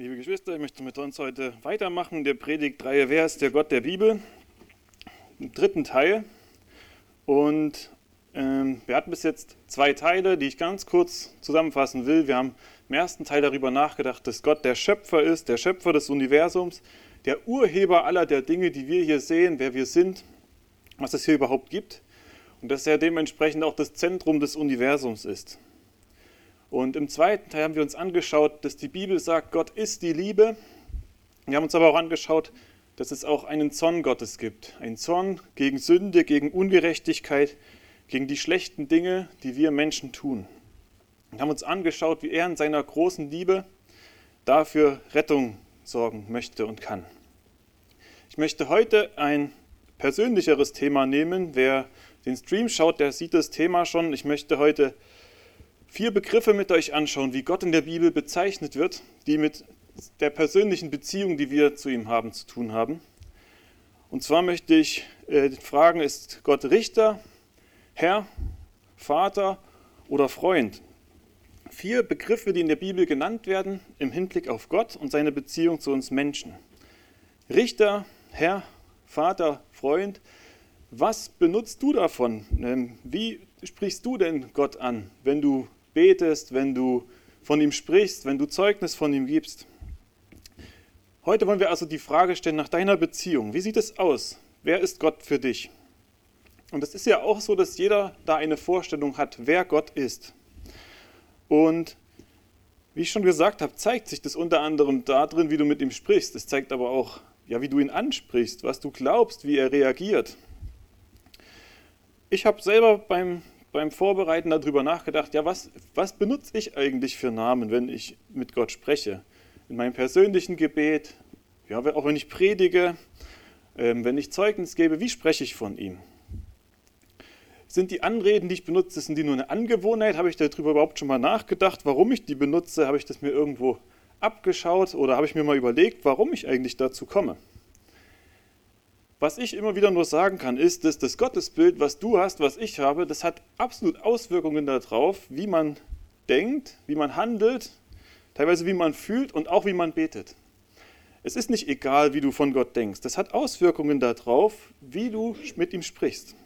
Liebe Geschwister, ich möchte mit uns heute weitermachen. Der Predigtreihe Wer ist der Gott der Bibel? Im dritten Teil. Und ähm, wir hatten bis jetzt zwei Teile, die ich ganz kurz zusammenfassen will. Wir haben im ersten Teil darüber nachgedacht, dass Gott der Schöpfer ist, der Schöpfer des Universums, der Urheber aller der Dinge, die wir hier sehen, wer wir sind, was es hier überhaupt gibt. Und dass er dementsprechend auch das Zentrum des Universums ist. Und im zweiten Teil haben wir uns angeschaut, dass die Bibel sagt, Gott ist die Liebe. Wir haben uns aber auch angeschaut, dass es auch einen Zorn Gottes gibt. Ein Zorn gegen Sünde, gegen Ungerechtigkeit, gegen die schlechten Dinge, die wir Menschen tun. Wir haben uns angeschaut, wie er in seiner großen Liebe dafür Rettung sorgen möchte und kann. Ich möchte heute ein persönlicheres Thema nehmen. Wer den Stream schaut, der sieht das Thema schon. Ich möchte heute vier Begriffe mit euch anschauen, wie Gott in der Bibel bezeichnet wird, die mit der persönlichen Beziehung, die wir zu ihm haben, zu tun haben. Und zwar möchte ich äh, fragen, ist Gott Richter, Herr, Vater oder Freund? Vier Begriffe, die in der Bibel genannt werden im Hinblick auf Gott und seine Beziehung zu uns Menschen. Richter, Herr, Vater, Freund. Was benutzt du davon? Ähm, wie sprichst du denn Gott an, wenn du betest, wenn du von ihm sprichst, wenn du Zeugnis von ihm gibst. Heute wollen wir also die Frage stellen nach deiner Beziehung. Wie sieht es aus? Wer ist Gott für dich? Und es ist ja auch so, dass jeder da eine Vorstellung hat, wer Gott ist. Und wie ich schon gesagt habe, zeigt sich das unter anderem darin, wie du mit ihm sprichst. Es zeigt aber auch, ja, wie du ihn ansprichst, was du glaubst, wie er reagiert. Ich habe selber beim beim Vorbereiten darüber nachgedacht, ja, was, was benutze ich eigentlich für Namen, wenn ich mit Gott spreche? In meinem persönlichen Gebet, ja, auch wenn ich predige, ähm, wenn ich Zeugnis gebe, wie spreche ich von ihm? Sind die Anreden, die ich benutze, sind die nur eine Angewohnheit? Habe ich darüber überhaupt schon mal nachgedacht, warum ich die benutze? Habe ich das mir irgendwo abgeschaut oder habe ich mir mal überlegt, warum ich eigentlich dazu komme? Was ich immer wieder nur sagen kann, ist, dass das Gottesbild, was du hast, was ich habe, das hat absolut Auswirkungen darauf, wie man denkt, wie man handelt, teilweise wie man fühlt und auch wie man betet. Es ist nicht egal, wie du von Gott denkst. Das hat Auswirkungen darauf, wie du mit ihm sprichst.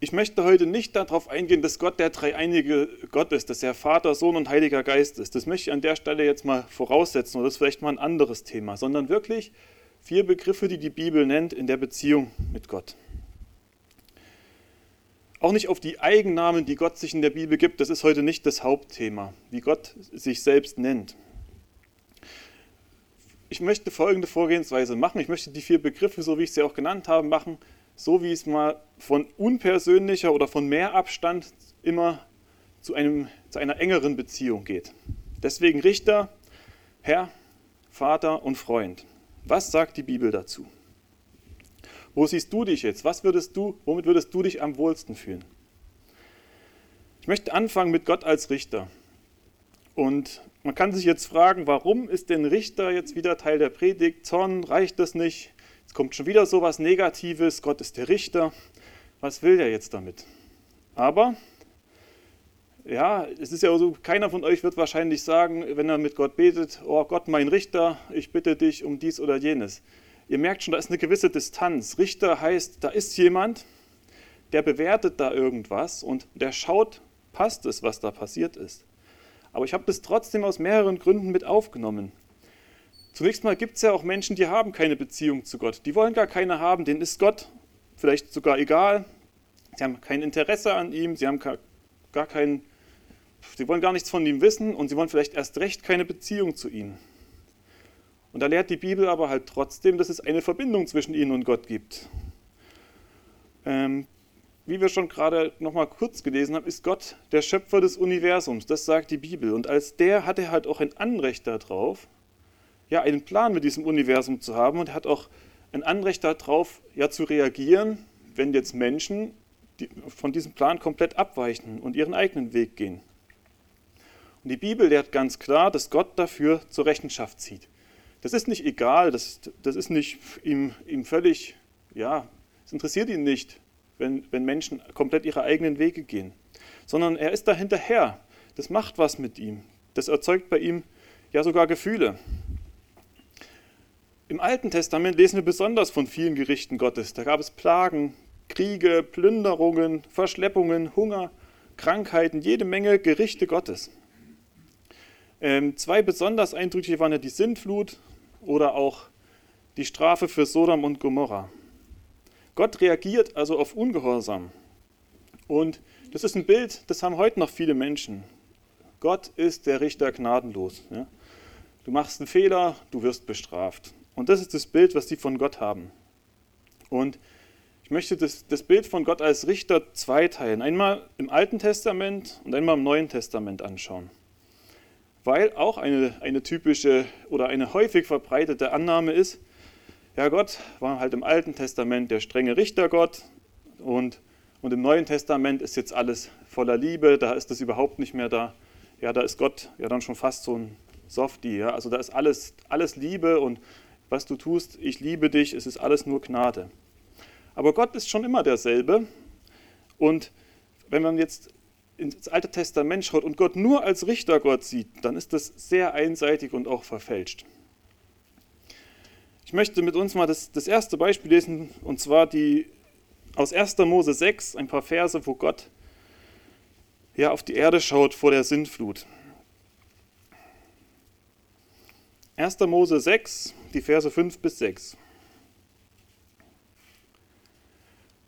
Ich möchte heute nicht darauf eingehen, dass Gott der dreieinige Gott ist, dass er Vater, Sohn und Heiliger Geist ist. Das möchte ich an der Stelle jetzt mal voraussetzen, oder das ist vielleicht mal ein anderes Thema, sondern wirklich Vier Begriffe, die die Bibel nennt in der Beziehung mit Gott. Auch nicht auf die Eigennamen, die Gott sich in der Bibel gibt, das ist heute nicht das Hauptthema, wie Gott sich selbst nennt. Ich möchte folgende Vorgehensweise machen. Ich möchte die vier Begriffe, so wie ich sie auch genannt habe, machen, so wie es mal von unpersönlicher oder von mehr Abstand immer zu, einem, zu einer engeren Beziehung geht. Deswegen Richter, Herr, Vater und Freund. Was sagt die Bibel dazu? Wo siehst du dich jetzt? Was würdest du, womit würdest du dich am wohlsten fühlen? Ich möchte anfangen mit Gott als Richter. Und man kann sich jetzt fragen, warum ist denn Richter jetzt wieder Teil der Predigt? Zorn, reicht das nicht? Jetzt kommt schon wieder so was Negatives, Gott ist der Richter. Was will der jetzt damit? Aber ja, es ist ja so, keiner von euch wird wahrscheinlich sagen, wenn er mit Gott betet, oh Gott, mein Richter, ich bitte dich um dies oder jenes. Ihr merkt schon, da ist eine gewisse Distanz. Richter heißt, da ist jemand, der bewertet da irgendwas und der schaut, passt es, was da passiert ist. Aber ich habe das trotzdem aus mehreren Gründen mit aufgenommen. Zunächst mal gibt es ja auch Menschen, die haben keine Beziehung zu Gott. Die wollen gar keine haben, denen ist Gott vielleicht sogar egal. Sie haben kein Interesse an ihm, sie haben gar keinen Sie wollen gar nichts von ihm wissen und sie wollen vielleicht erst recht keine Beziehung zu ihm. Und da lehrt die Bibel aber halt trotzdem, dass es eine Verbindung zwischen ihnen und Gott gibt. Ähm, wie wir schon gerade noch mal kurz gelesen haben, ist Gott der Schöpfer des Universums. Das sagt die Bibel. Und als der hat er halt auch ein Anrecht darauf, ja, einen Plan mit diesem Universum zu haben und hat auch ein Anrecht darauf, ja, zu reagieren, wenn jetzt Menschen von diesem Plan komplett abweichen und ihren eigenen Weg gehen. Und die Bibel lehrt ganz klar, dass Gott dafür zur Rechenschaft zieht. Das ist nicht egal, das, das ist nicht ihm, ihm völlig, ja, es interessiert ihn nicht, wenn, wenn Menschen komplett ihre eigenen Wege gehen, sondern er ist da hinterher. Das macht was mit ihm. Das erzeugt bei ihm ja sogar Gefühle. Im Alten Testament lesen wir besonders von vielen Gerichten Gottes. Da gab es Plagen, Kriege, Plünderungen, Verschleppungen, Hunger, Krankheiten, jede Menge Gerichte Gottes. Ähm, zwei besonders eindrückliche waren ja die Sintflut oder auch die Strafe für Sodom und Gomorra. Gott reagiert also auf Ungehorsam. Und das ist ein Bild, das haben heute noch viele Menschen. Gott ist der Richter gnadenlos. Ja? Du machst einen Fehler, du wirst bestraft. Und das ist das Bild, was sie von Gott haben. Und ich möchte das, das Bild von Gott als Richter zweiteilen. Einmal im Alten Testament und einmal im Neuen Testament anschauen. Weil auch eine, eine typische oder eine häufig verbreitete Annahme ist, ja, Gott war halt im Alten Testament der strenge Richtergott und, und im Neuen Testament ist jetzt alles voller Liebe, da ist das überhaupt nicht mehr da. Ja, da ist Gott ja dann schon fast so ein Softie. Ja? Also da ist alles, alles Liebe und was du tust, ich liebe dich, es ist alles nur Gnade. Aber Gott ist schon immer derselbe. Und wenn man jetzt ins Alte Testament schaut und Gott nur als Richtergott sieht, dann ist das sehr einseitig und auch verfälscht. Ich möchte mit uns mal das, das erste Beispiel lesen, und zwar die aus 1. Mose 6, ein paar Verse, wo Gott ja, auf die Erde schaut vor der Sintflut. 1. Mose 6, die Verse 5 bis 6.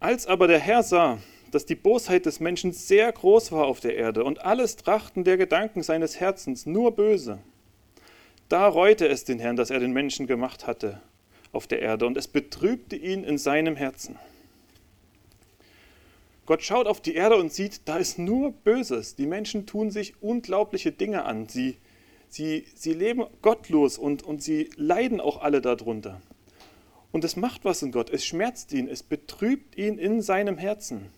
Als aber der Herr sah, dass die Bosheit des Menschen sehr groß war auf der Erde und alles Trachten der Gedanken seines Herzens nur böse, da reute es den Herrn, dass er den Menschen gemacht hatte auf der Erde und es betrübte ihn in seinem Herzen. Gott schaut auf die Erde und sieht, da ist nur Böses. Die Menschen tun sich unglaubliche Dinge an. Sie Sie, sie leben gottlos und, und sie leiden auch alle darunter. Und es macht was in Gott. Es schmerzt ihn, es betrübt ihn in seinem Herzen.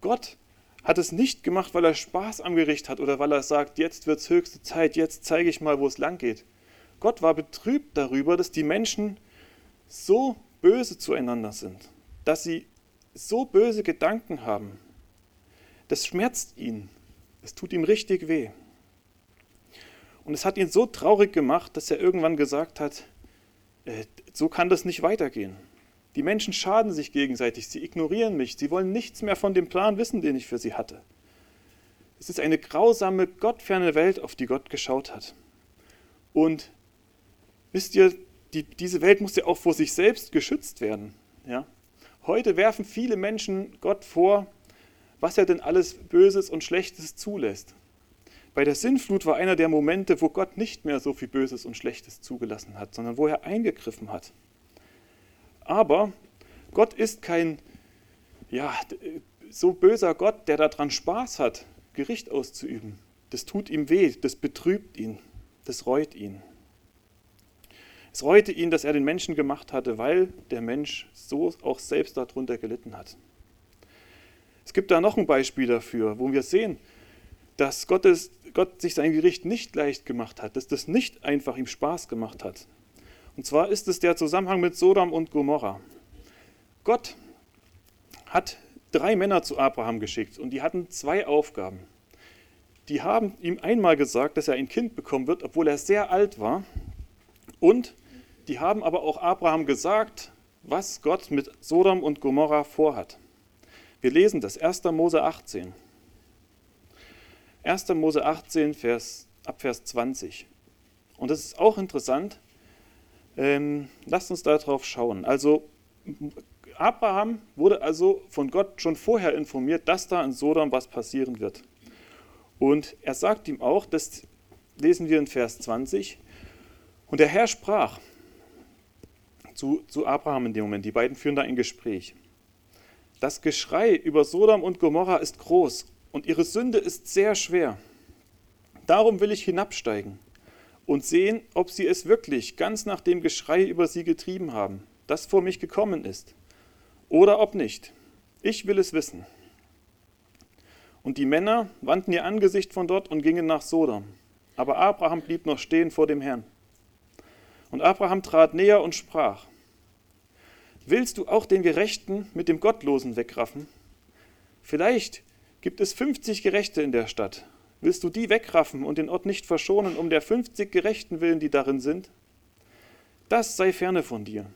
Gott hat es nicht gemacht, weil er Spaß am Gericht hat oder weil er sagt, jetzt wird es höchste Zeit, jetzt zeige ich mal, wo es lang geht. Gott war betrübt darüber, dass die Menschen so böse zueinander sind, dass sie so böse Gedanken haben. Das schmerzt ihn. Es tut ihm richtig weh. Und es hat ihn so traurig gemacht, dass er irgendwann gesagt hat, äh, so kann das nicht weitergehen. Die Menschen schaden sich gegenseitig, sie ignorieren mich, sie wollen nichts mehr von dem Plan wissen, den ich für sie hatte. Es ist eine grausame, gottferne Welt, auf die Gott geschaut hat. Und wisst ihr, die, diese Welt muss ja auch vor sich selbst geschützt werden. Ja? Heute werfen viele Menschen Gott vor, was er denn alles Böses und Schlechtes zulässt. Bei der Sinnflut war einer der Momente, wo Gott nicht mehr so viel Böses und Schlechtes zugelassen hat, sondern wo er eingegriffen hat. Aber Gott ist kein ja, so böser Gott, der daran Spaß hat, Gericht auszuüben. Das tut ihm weh, das betrübt ihn, das reut ihn. Es reute ihn, dass er den Menschen gemacht hatte, weil der Mensch so auch selbst darunter gelitten hat. Es gibt da noch ein Beispiel dafür, wo wir sehen, dass Gottes Gott sich sein Gericht nicht leicht gemacht hat, dass das nicht einfach ihm Spaß gemacht hat. Und zwar ist es der Zusammenhang mit Sodom und Gomorra. Gott hat drei Männer zu Abraham geschickt und die hatten zwei Aufgaben. Die haben ihm einmal gesagt, dass er ein Kind bekommen wird, obwohl er sehr alt war. Und die haben aber auch Abraham gesagt, was Gott mit Sodom und Gomorra vorhat. Wir lesen das 1. Mose 18. 1. Mose 18, Vers, ab Vers 20. Und das ist auch interessant. Ähm, lasst uns darauf schauen. Also, Abraham wurde also von Gott schon vorher informiert, dass da in Sodom was passieren wird. Und er sagt ihm auch, das lesen wir in Vers 20, und der Herr sprach zu, zu Abraham in dem Moment, die beiden führen da ein Gespräch. Das Geschrei über Sodom und Gomorra ist groß und ihre Sünde ist sehr schwer. Darum will ich hinabsteigen und sehen, ob sie es wirklich ganz nach dem Geschrei über sie getrieben haben, das vor mich gekommen ist, oder ob nicht. Ich will es wissen. Und die Männer wandten ihr Angesicht von dort und gingen nach Sodom. Aber Abraham blieb noch stehen vor dem Herrn. Und Abraham trat näher und sprach, Willst du auch den Gerechten mit dem Gottlosen wegraffen? Vielleicht gibt es 50 Gerechte in der Stadt. Willst du die wegraffen und den Ort nicht verschonen, um der 50 Gerechten willen, die darin sind? Das sei ferne von dir.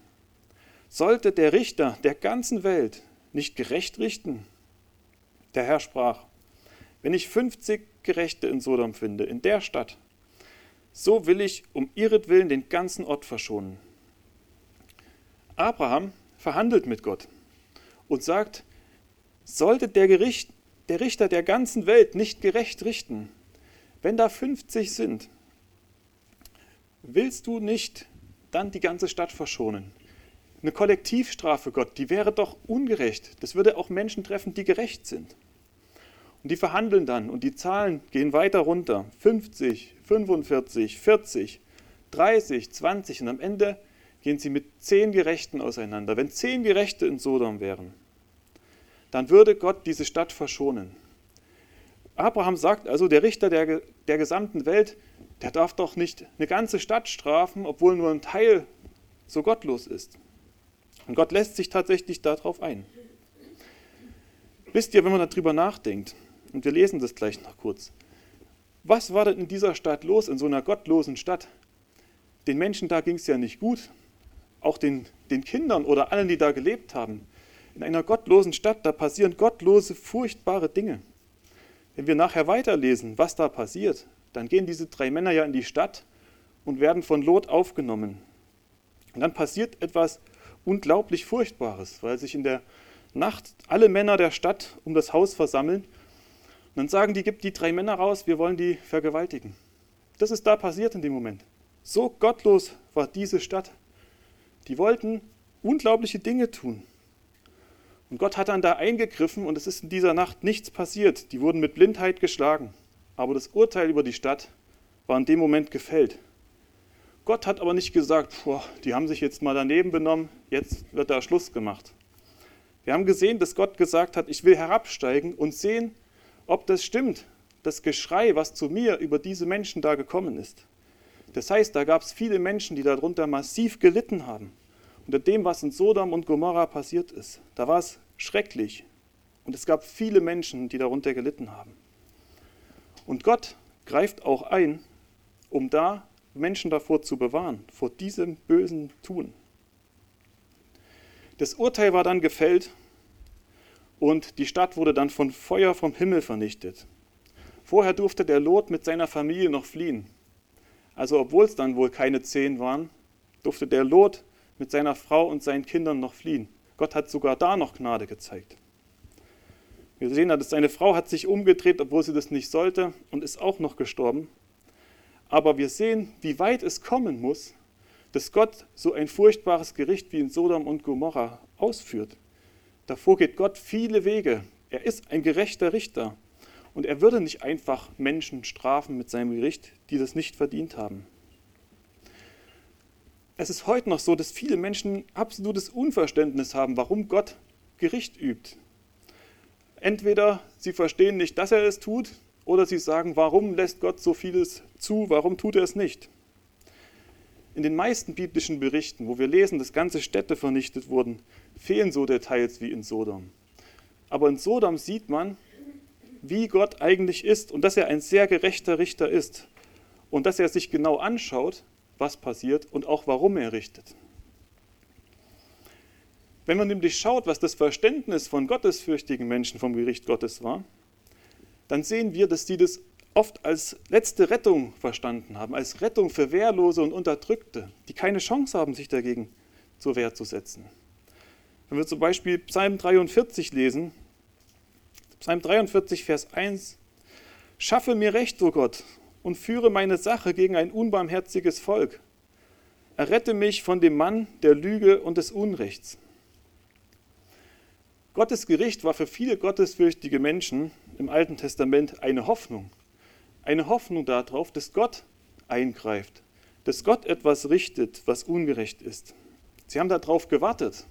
Sollte der Richter der ganzen Welt nicht gerecht richten? Der Herr sprach, wenn ich 50 Gerechte in Sodom finde, in der Stadt, so will ich um ihretwillen den ganzen Ort verschonen. Abraham verhandelt mit Gott und sagt, sollte der, Gericht, der Richter der ganzen Welt nicht gerecht richten, wenn da 50 sind, willst du nicht dann die ganze Stadt verschonen? Eine Kollektivstrafe, Gott, die wäre doch ungerecht. Das würde auch Menschen treffen, die gerecht sind. Und die verhandeln dann und die Zahlen gehen weiter runter. 50, 45, 40, 30, 20 und am Ende gehen sie mit zehn Gerechten auseinander. Wenn zehn Gerechte in Sodom wären, dann würde Gott diese Stadt verschonen. Abraham sagt also, der Richter der, der gesamten Welt, der darf doch nicht eine ganze Stadt strafen, obwohl nur ein Teil so gottlos ist. Und Gott lässt sich tatsächlich darauf ein. Wisst ihr, wenn man darüber nachdenkt, und wir lesen das gleich noch kurz, was war denn in dieser Stadt los, in so einer gottlosen Stadt? Den Menschen da ging es ja nicht gut, auch den, den Kindern oder allen, die da gelebt haben. In einer gottlosen Stadt, da passieren gottlose, furchtbare Dinge. Wenn wir nachher weiterlesen, was da passiert, dann gehen diese drei Männer ja in die Stadt und werden von Lot aufgenommen. Und dann passiert etwas unglaublich Furchtbares, weil sich in der Nacht alle Männer der Stadt um das Haus versammeln. Und dann sagen die, gibt die drei Männer raus, wir wollen die vergewaltigen. Das ist da passiert in dem Moment. So gottlos war diese Stadt. Die wollten unglaubliche Dinge tun. Und Gott hat dann da eingegriffen und es ist in dieser Nacht nichts passiert. Die wurden mit Blindheit geschlagen. Aber das Urteil über die Stadt war in dem Moment gefällt. Gott hat aber nicht gesagt, boah, die haben sich jetzt mal daneben benommen, jetzt wird da Schluss gemacht. Wir haben gesehen, dass Gott gesagt hat, ich will herabsteigen und sehen, ob das stimmt, das Geschrei, was zu mir über diese Menschen da gekommen ist. Das heißt, da gab es viele Menschen, die darunter massiv gelitten haben. Unter dem, was in Sodom und Gomorra passiert ist. Da war es schrecklich. Und es gab viele Menschen, die darunter gelitten haben. Und Gott greift auch ein, um da Menschen davor zu bewahren, vor diesem bösen Tun. Das Urteil war dann gefällt und die Stadt wurde dann von Feuer vom Himmel vernichtet. Vorher durfte der Lot mit seiner Familie noch fliehen. Also obwohl es dann wohl keine zehn waren, durfte der Lot mit seiner Frau und seinen Kindern noch fliehen. Gott hat sogar da noch Gnade gezeigt. Wir sehen, dass seine Frau hat sich umgedreht, obwohl sie das nicht sollte, und ist auch noch gestorben. Aber wir sehen, wie weit es kommen muss, dass Gott so ein furchtbares Gericht wie in Sodom und Gomorra ausführt. Davor geht Gott viele Wege. Er ist ein gerechter Richter. Und er würde nicht einfach Menschen strafen mit seinem Gericht, die das nicht verdient haben. Es ist heute noch so, dass viele Menschen absolutes Unverständnis haben, warum Gott Gericht übt. Entweder sie verstehen nicht, dass er es tut, oder sie sagen, warum lässt Gott so vieles zu, warum tut er es nicht? In den meisten biblischen Berichten, wo wir lesen, dass ganze Städte vernichtet wurden, fehlen so Details wie in Sodom. Aber in Sodom sieht man, wie Gott eigentlich ist und dass er ein sehr gerechter Richter ist und dass er sich genau anschaut, was passiert und auch warum er richtet. Wenn man nämlich schaut, was das Verständnis von gottesfürchtigen Menschen vom Gericht Gottes war, dann sehen wir, dass die das oft als letzte Rettung verstanden haben, als Rettung für Wehrlose und Unterdrückte, die keine Chance haben, sich dagegen zur Wehr zu setzen. Wenn wir zum Beispiel Psalm 43 lesen, Psalm 43, Vers 1. Schaffe mir Recht, o oh Gott, und führe meine Sache gegen ein unbarmherziges Volk. Errette mich von dem Mann der Lüge und des Unrechts. Gottes Gericht war für viele gottesfürchtige Menschen im Alten Testament eine Hoffnung. Eine Hoffnung darauf, dass Gott eingreift, dass Gott etwas richtet, was ungerecht ist. Sie haben darauf gewartet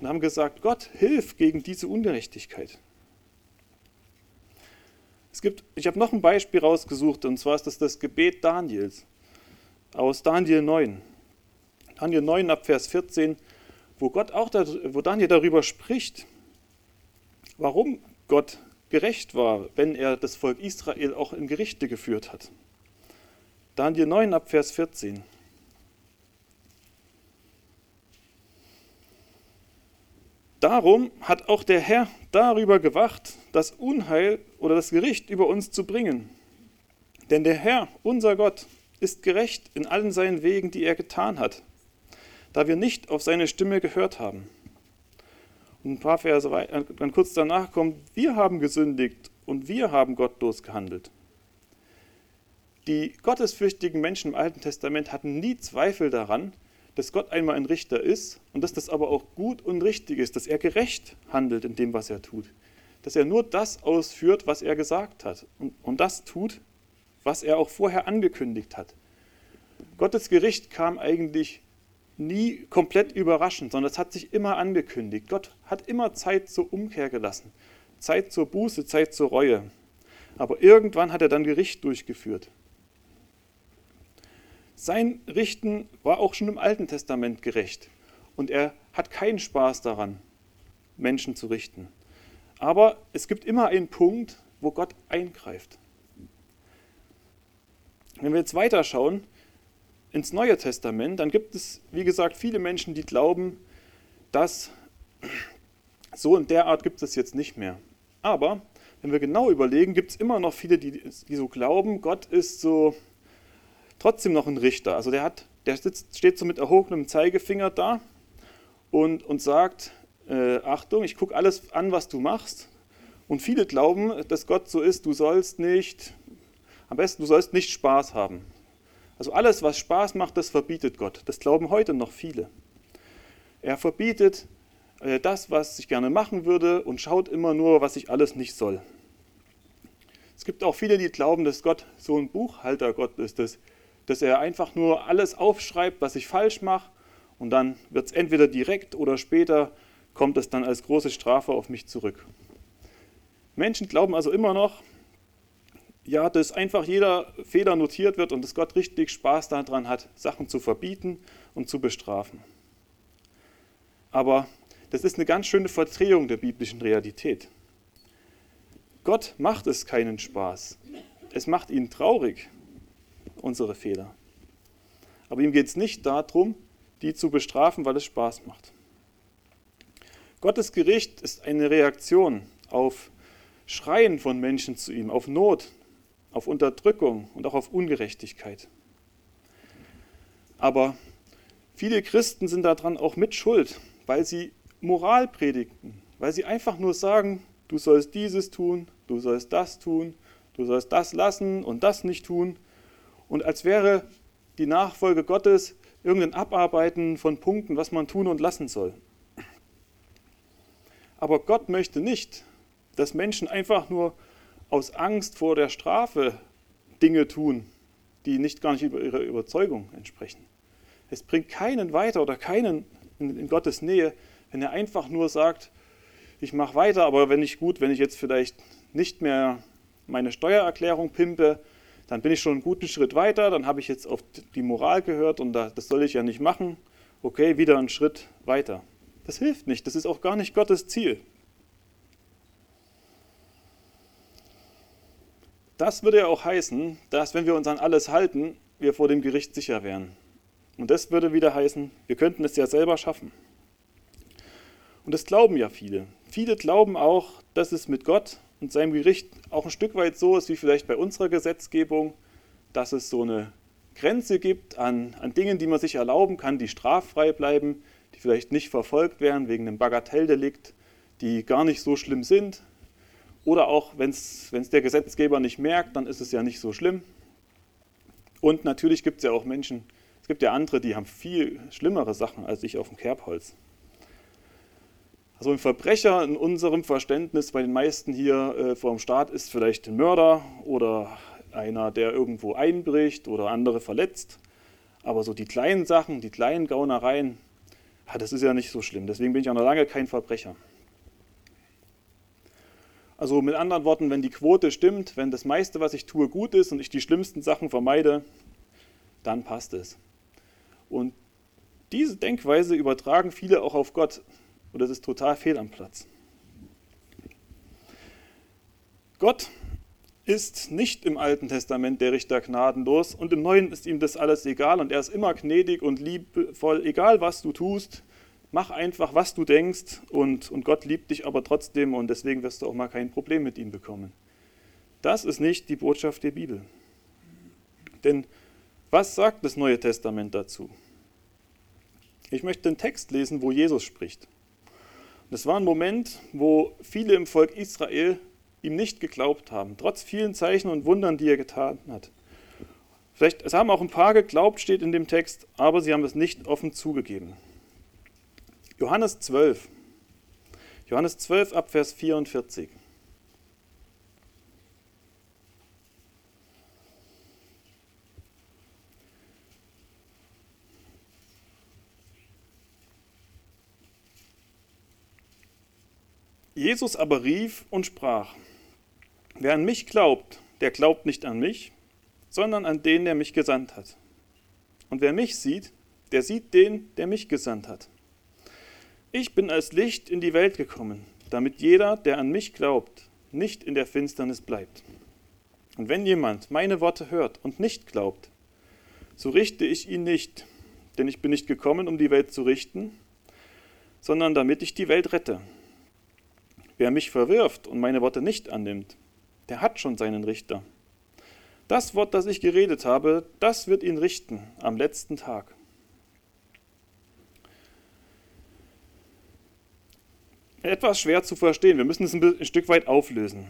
und haben gesagt, Gott, hilf gegen diese Ungerechtigkeit. Es gibt, ich habe noch ein Beispiel rausgesucht, und zwar ist das das Gebet Daniels aus Daniel 9. Daniel 9 ab Vers 14, wo, Gott auch da, wo Daniel darüber spricht, warum Gott gerecht war, wenn er das Volk Israel auch in Gerichte geführt hat. Daniel 9 ab Vers 14. Darum hat auch der Herr darüber gewacht, das Unheil oder das Gericht über uns zu bringen. Denn der Herr, unser Gott, ist gerecht in allen seinen Wegen, die er getan hat, da wir nicht auf seine Stimme gehört haben. Und ein paar Verse weiter, dann kurz danach kommt, wir haben gesündigt und wir haben gottlos gehandelt. Die gottesfürchtigen Menschen im Alten Testament hatten nie Zweifel daran, dass Gott einmal ein Richter ist und dass das aber auch gut und richtig ist, dass er gerecht handelt in dem, was er tut. Dass er nur das ausführt, was er gesagt hat und, und das tut, was er auch vorher angekündigt hat. Gottes Gericht kam eigentlich nie komplett überraschend, sondern es hat sich immer angekündigt. Gott hat immer Zeit zur Umkehr gelassen, Zeit zur Buße, Zeit zur Reue. Aber irgendwann hat er dann Gericht durchgeführt. Sein Richten war auch schon im Alten Testament gerecht und er hat keinen Spaß daran, Menschen zu richten. Aber es gibt immer einen Punkt, wo Gott eingreift. Wenn wir jetzt weiterschauen ins Neue Testament, dann gibt es, wie gesagt, viele Menschen, die glauben, dass so in der Art gibt es jetzt nicht mehr. Aber wenn wir genau überlegen, gibt es immer noch viele, die, die so glauben, Gott ist so trotzdem noch ein Richter. Also der, hat, der sitzt, steht so mit erhobenem Zeigefinger da und, und sagt, äh, Achtung, ich gucke alles an, was du machst. Und viele glauben, dass Gott so ist, du sollst nicht, am besten, du sollst nicht Spaß haben. Also alles, was Spaß macht, das verbietet Gott. Das glauben heute noch viele. Er verbietet äh, das, was ich gerne machen würde und schaut immer nur, was ich alles nicht soll. Es gibt auch viele, die glauben, dass Gott so ein Buchhalter Gott ist, dass dass er einfach nur alles aufschreibt, was ich falsch mache und dann wird es entweder direkt oder später kommt es dann als große Strafe auf mich zurück. Menschen glauben also immer noch, ja, dass einfach jeder Fehler notiert wird und dass Gott richtig Spaß daran hat, Sachen zu verbieten und zu bestrafen. Aber das ist eine ganz schöne Verdrehung der biblischen Realität. Gott macht es keinen Spaß. Es macht ihn traurig, unsere Fehler. Aber ihm geht es nicht darum, die zu bestrafen, weil es Spaß macht. Gottes Gericht ist eine Reaktion auf Schreien von Menschen zu ihm, auf Not, auf Unterdrückung und auch auf Ungerechtigkeit. Aber viele Christen sind daran auch mit Schuld, weil sie Moral predigen, weil sie einfach nur sagen, du sollst dieses tun, du sollst das tun, du sollst das lassen und das nicht tun und als wäre die Nachfolge Gottes irgendein Abarbeiten von Punkten, was man tun und lassen soll. Aber Gott möchte nicht, dass Menschen einfach nur aus Angst vor der Strafe Dinge tun, die nicht gar nicht ihrer Überzeugung entsprechen. Es bringt keinen weiter oder keinen in, in Gottes Nähe, wenn er einfach nur sagt, ich mache weiter, aber wenn ich gut, wenn ich jetzt vielleicht nicht mehr meine Steuererklärung pimpe, dann bin ich schon einen guten Schritt weiter, dann habe ich jetzt auf die Moral gehört und das soll ich ja nicht machen. Okay, wieder einen Schritt weiter. Das hilft nicht, das ist auch gar nicht Gottes Ziel. Das würde ja auch heißen, dass wenn wir uns an alles halten, wir vor dem Gericht sicher wären. Und das würde wieder heißen, wir könnten es ja selber schaffen. Und das glauben ja viele. Viele glauben auch, dass es mit Gott und seinem Gericht auch ein Stück weit so ist wie vielleicht bei unserer Gesetzgebung, dass es so eine Grenze gibt an, an Dingen, die man sich erlauben kann, die straffrei bleiben, die vielleicht nicht verfolgt werden wegen einem Bagatelldelikt, die gar nicht so schlimm sind. Oder auch, wenn es der Gesetzgeber nicht merkt, dann ist es ja nicht so schlimm. Und natürlich gibt es ja auch Menschen, es gibt ja andere, die haben viel schlimmere Sachen als ich auf dem Kerbholz. Also ein Verbrecher in unserem Verständnis bei den meisten hier äh, vor dem Staat ist vielleicht ein Mörder oder einer, der irgendwo einbricht oder andere verletzt. Aber so die kleinen Sachen, die kleinen Gaunereien, ja, das ist ja nicht so schlimm. Deswegen bin ich auch noch lange kein Verbrecher. Also mit anderen Worten, wenn die Quote stimmt, wenn das meiste, was ich tue, gut ist und ich die schlimmsten Sachen vermeide, dann passt es. Und diese Denkweise übertragen viele auch auf Gott. Und das ist total fehl am Platz. Gott ist nicht im Alten Testament der Richter gnadenlos und im Neuen ist ihm das alles egal und er ist immer gnädig und liebevoll, egal was du tust, mach einfach, was du denkst und, und Gott liebt dich aber trotzdem und deswegen wirst du auch mal kein Problem mit ihm bekommen. Das ist nicht die Botschaft der Bibel. Denn was sagt das Neue Testament dazu? Ich möchte den Text lesen, wo Jesus spricht. Das war ein Moment, wo viele im Volk Israel ihm nicht geglaubt haben, trotz vielen Zeichen und Wundern, die er getan hat. Vielleicht, es haben auch ein paar geglaubt, steht in dem Text, aber sie haben es nicht offen zugegeben. Johannes 12. Johannes 12 ab Vers 44. Jesus aber rief und sprach, wer an mich glaubt, der glaubt nicht an mich, sondern an den, der mich gesandt hat. Und wer mich sieht, der sieht den, der mich gesandt hat. Ich bin als Licht in die Welt gekommen, damit jeder, der an mich glaubt, nicht in der Finsternis bleibt. Und wenn jemand meine Worte hört und nicht glaubt, so richte ich ihn nicht, denn ich bin nicht gekommen, um die Welt zu richten, sondern damit ich die Welt rette. Wer mich verwirft und meine Worte nicht annimmt, der hat schon seinen Richter. Das Wort, das ich geredet habe, das wird ihn richten am letzten Tag. Etwas schwer zu verstehen. Wir müssen es ein Stück weit auflösen.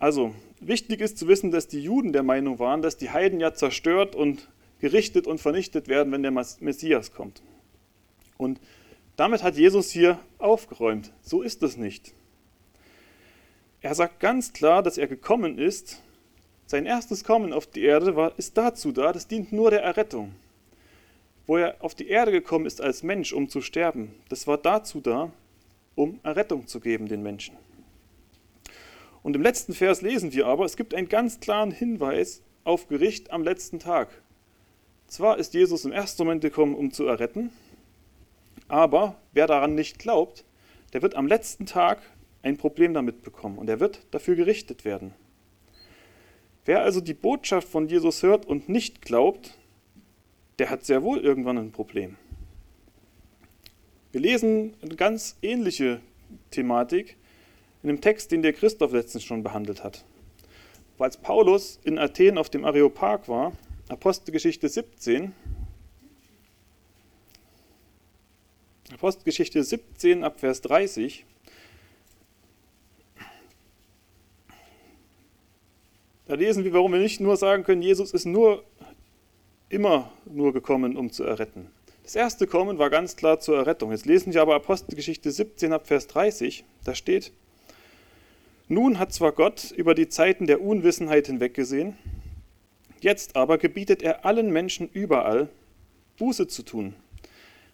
Also, wichtig ist zu wissen, dass die Juden der Meinung waren, dass die Heiden ja zerstört und gerichtet und vernichtet werden, wenn der Messias kommt. Und damit hat Jesus hier aufgeräumt. So ist es nicht. Er sagt ganz klar, dass er gekommen ist. Sein erstes Kommen auf die Erde war, ist dazu da, das dient nur der Errettung. Wo er auf die Erde gekommen ist als Mensch, um zu sterben, das war dazu da, um Errettung zu geben den Menschen. Und im letzten Vers lesen wir aber, es gibt einen ganz klaren Hinweis auf Gericht am letzten Tag. Zwar ist Jesus im ersten Moment gekommen, um zu erretten, aber wer daran nicht glaubt, der wird am letzten Tag ein Problem damit bekommen und er wird dafür gerichtet werden. Wer also die Botschaft von Jesus hört und nicht glaubt, der hat sehr wohl irgendwann ein Problem. Wir lesen eine ganz ähnliche Thematik in einem Text, den der Christoph letztens schon behandelt hat. Als Paulus in Athen auf dem Areopag war, Apostelgeschichte 17, Apostelgeschichte 17 ab Vers 30, Da lesen wir, warum wir nicht nur sagen können, Jesus ist nur immer nur gekommen, um zu erretten. Das erste Kommen war ganz klar zur Errettung. Jetzt lesen wir aber Apostelgeschichte 17 ab Vers 30. Da steht, nun hat zwar Gott über die Zeiten der Unwissenheit hinweggesehen, jetzt aber gebietet er allen Menschen überall, Buße zu tun,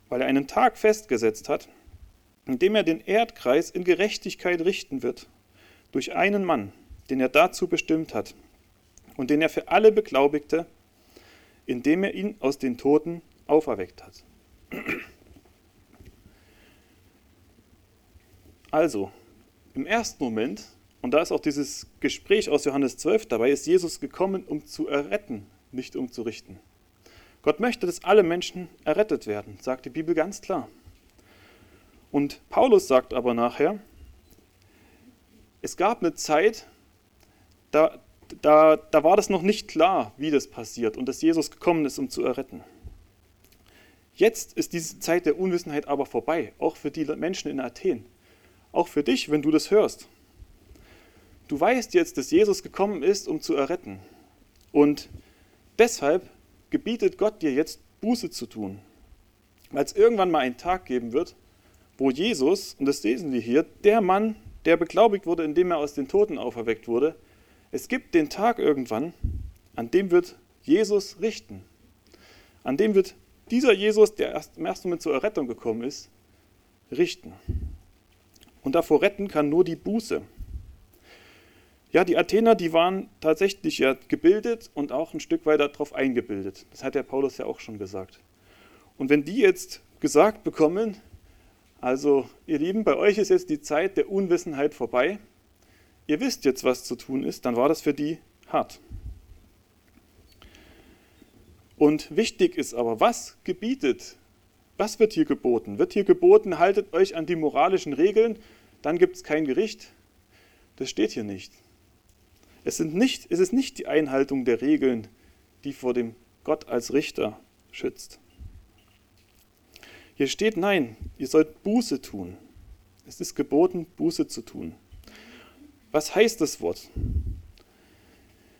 weil er einen Tag festgesetzt hat, in dem er den Erdkreis in Gerechtigkeit richten wird, durch einen Mann, den er dazu bestimmt hat, und den er für alle beglaubigte, indem er ihn aus den Toten auferweckt hat. Also, im ersten Moment, und da ist auch dieses Gespräch aus Johannes 12 dabei, ist Jesus gekommen, um zu erretten, nicht um zu richten. Gott möchte, dass alle Menschen errettet werden, sagt die Bibel ganz klar. Und Paulus sagt aber nachher, es gab eine Zeit, da, da, da war das noch nicht klar, wie das passiert und dass Jesus gekommen ist, um zu erretten. Jetzt ist diese Zeit der Unwissenheit aber vorbei, auch für die Menschen in Athen. Auch für dich, wenn du das hörst. Du weißt jetzt, dass Jesus gekommen ist, um zu erretten. Und deshalb gebietet Gott dir jetzt Buße zu tun. Weil es irgendwann mal einen Tag geben wird, wo Jesus, und das lesen wir hier, der Mann, der beglaubigt wurde, indem er aus den Toten auferweckt wurde, es gibt den Tag irgendwann, an dem wird Jesus richten. An dem wird dieser Jesus, der erst im ersten Moment zur Errettung gekommen ist, richten. Und davor retten kann nur die Buße. Ja, die Athener, die waren tatsächlich ja gebildet und auch ein Stück weit darauf eingebildet. Das hat der Paulus ja auch schon gesagt. Und wenn die jetzt gesagt bekommen, also ihr Lieben, bei euch ist jetzt die Zeit der Unwissenheit vorbei, ihr wisst jetzt, was zu tun ist, dann war das für die hart. Und wichtig ist aber, was gebietet, was wird hier geboten? Wird hier geboten, haltet euch an die moralischen Regeln, dann gibt es kein Gericht? Das steht hier nicht. Es, sind nicht. es ist nicht die Einhaltung der Regeln, die vor dem Gott als Richter schützt. Hier steht, nein, ihr sollt Buße tun. Es ist geboten, Buße zu tun. Was heißt das Wort?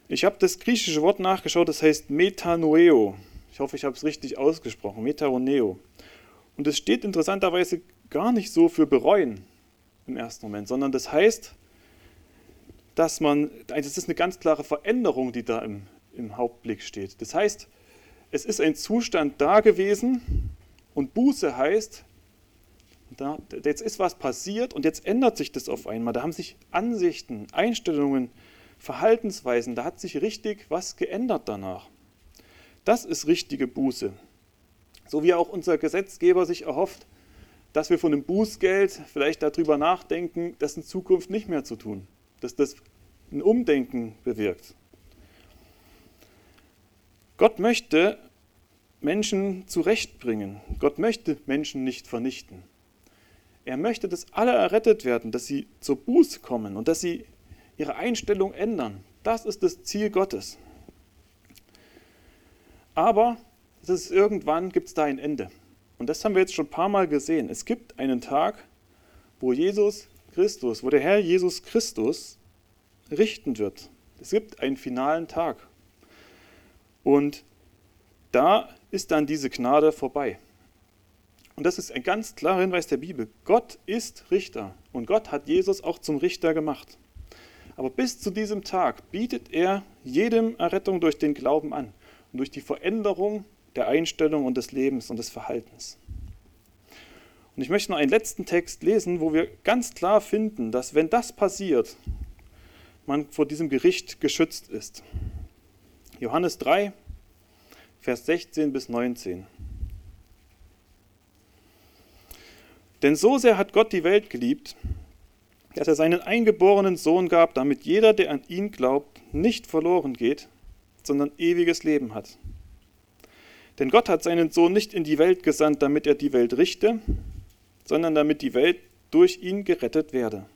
Ich habe das griechische Wort nachgeschaut, das heißt Metanoeo. Ich hoffe, ich habe es richtig ausgesprochen, Metaroneo. Und es steht interessanterweise gar nicht so für bereuen im ersten Moment, sondern das heißt, dass man, das ist eine ganz klare Veränderung, die da im, im Hauptblick steht. Das heißt, es ist ein Zustand da gewesen und Buße heißt, da, jetzt ist was passiert und jetzt ändert sich das auf einmal. Da haben sich Ansichten, Einstellungen, Verhaltensweisen, da hat sich richtig was geändert danach. Das ist richtige Buße. So wie auch unser Gesetzgeber sich erhofft, dass wir von dem Bußgeld vielleicht darüber nachdenken, das in Zukunft nicht mehr zu tun, dass das ein Umdenken bewirkt. Gott möchte Menschen zurechtbringen. Gott möchte Menschen nicht vernichten. Er möchte, dass alle errettet werden, dass sie zur Buße kommen und dass sie ihre Einstellung ändern. Das ist das Ziel Gottes. Aber ist irgendwann gibt es da ein Ende. Und das haben wir jetzt schon ein paar Mal gesehen. Es gibt einen Tag, wo Jesus Christus, wo der Herr Jesus Christus richten wird. Es gibt einen finalen Tag. Und da ist dann diese Gnade vorbei. Und das ist ein ganz klarer Hinweis der Bibel. Gott ist Richter und Gott hat Jesus auch zum Richter gemacht. Aber bis zu diesem Tag bietet er jedem Errettung durch den Glauben an und durch die Veränderung der Einstellung und des Lebens und des Verhaltens. Und ich möchte noch einen letzten Text lesen, wo wir ganz klar finden, dass wenn das passiert, man vor diesem Gericht geschützt ist. Johannes 3, Vers 16 bis 19. Denn so sehr hat Gott die Welt geliebt, dass er seinen eingeborenen Sohn gab, damit jeder, der an ihn glaubt, nicht verloren geht, sondern ewiges Leben hat. Denn Gott hat seinen Sohn nicht in die Welt gesandt, damit er die Welt richte, sondern damit die Welt durch ihn gerettet werde.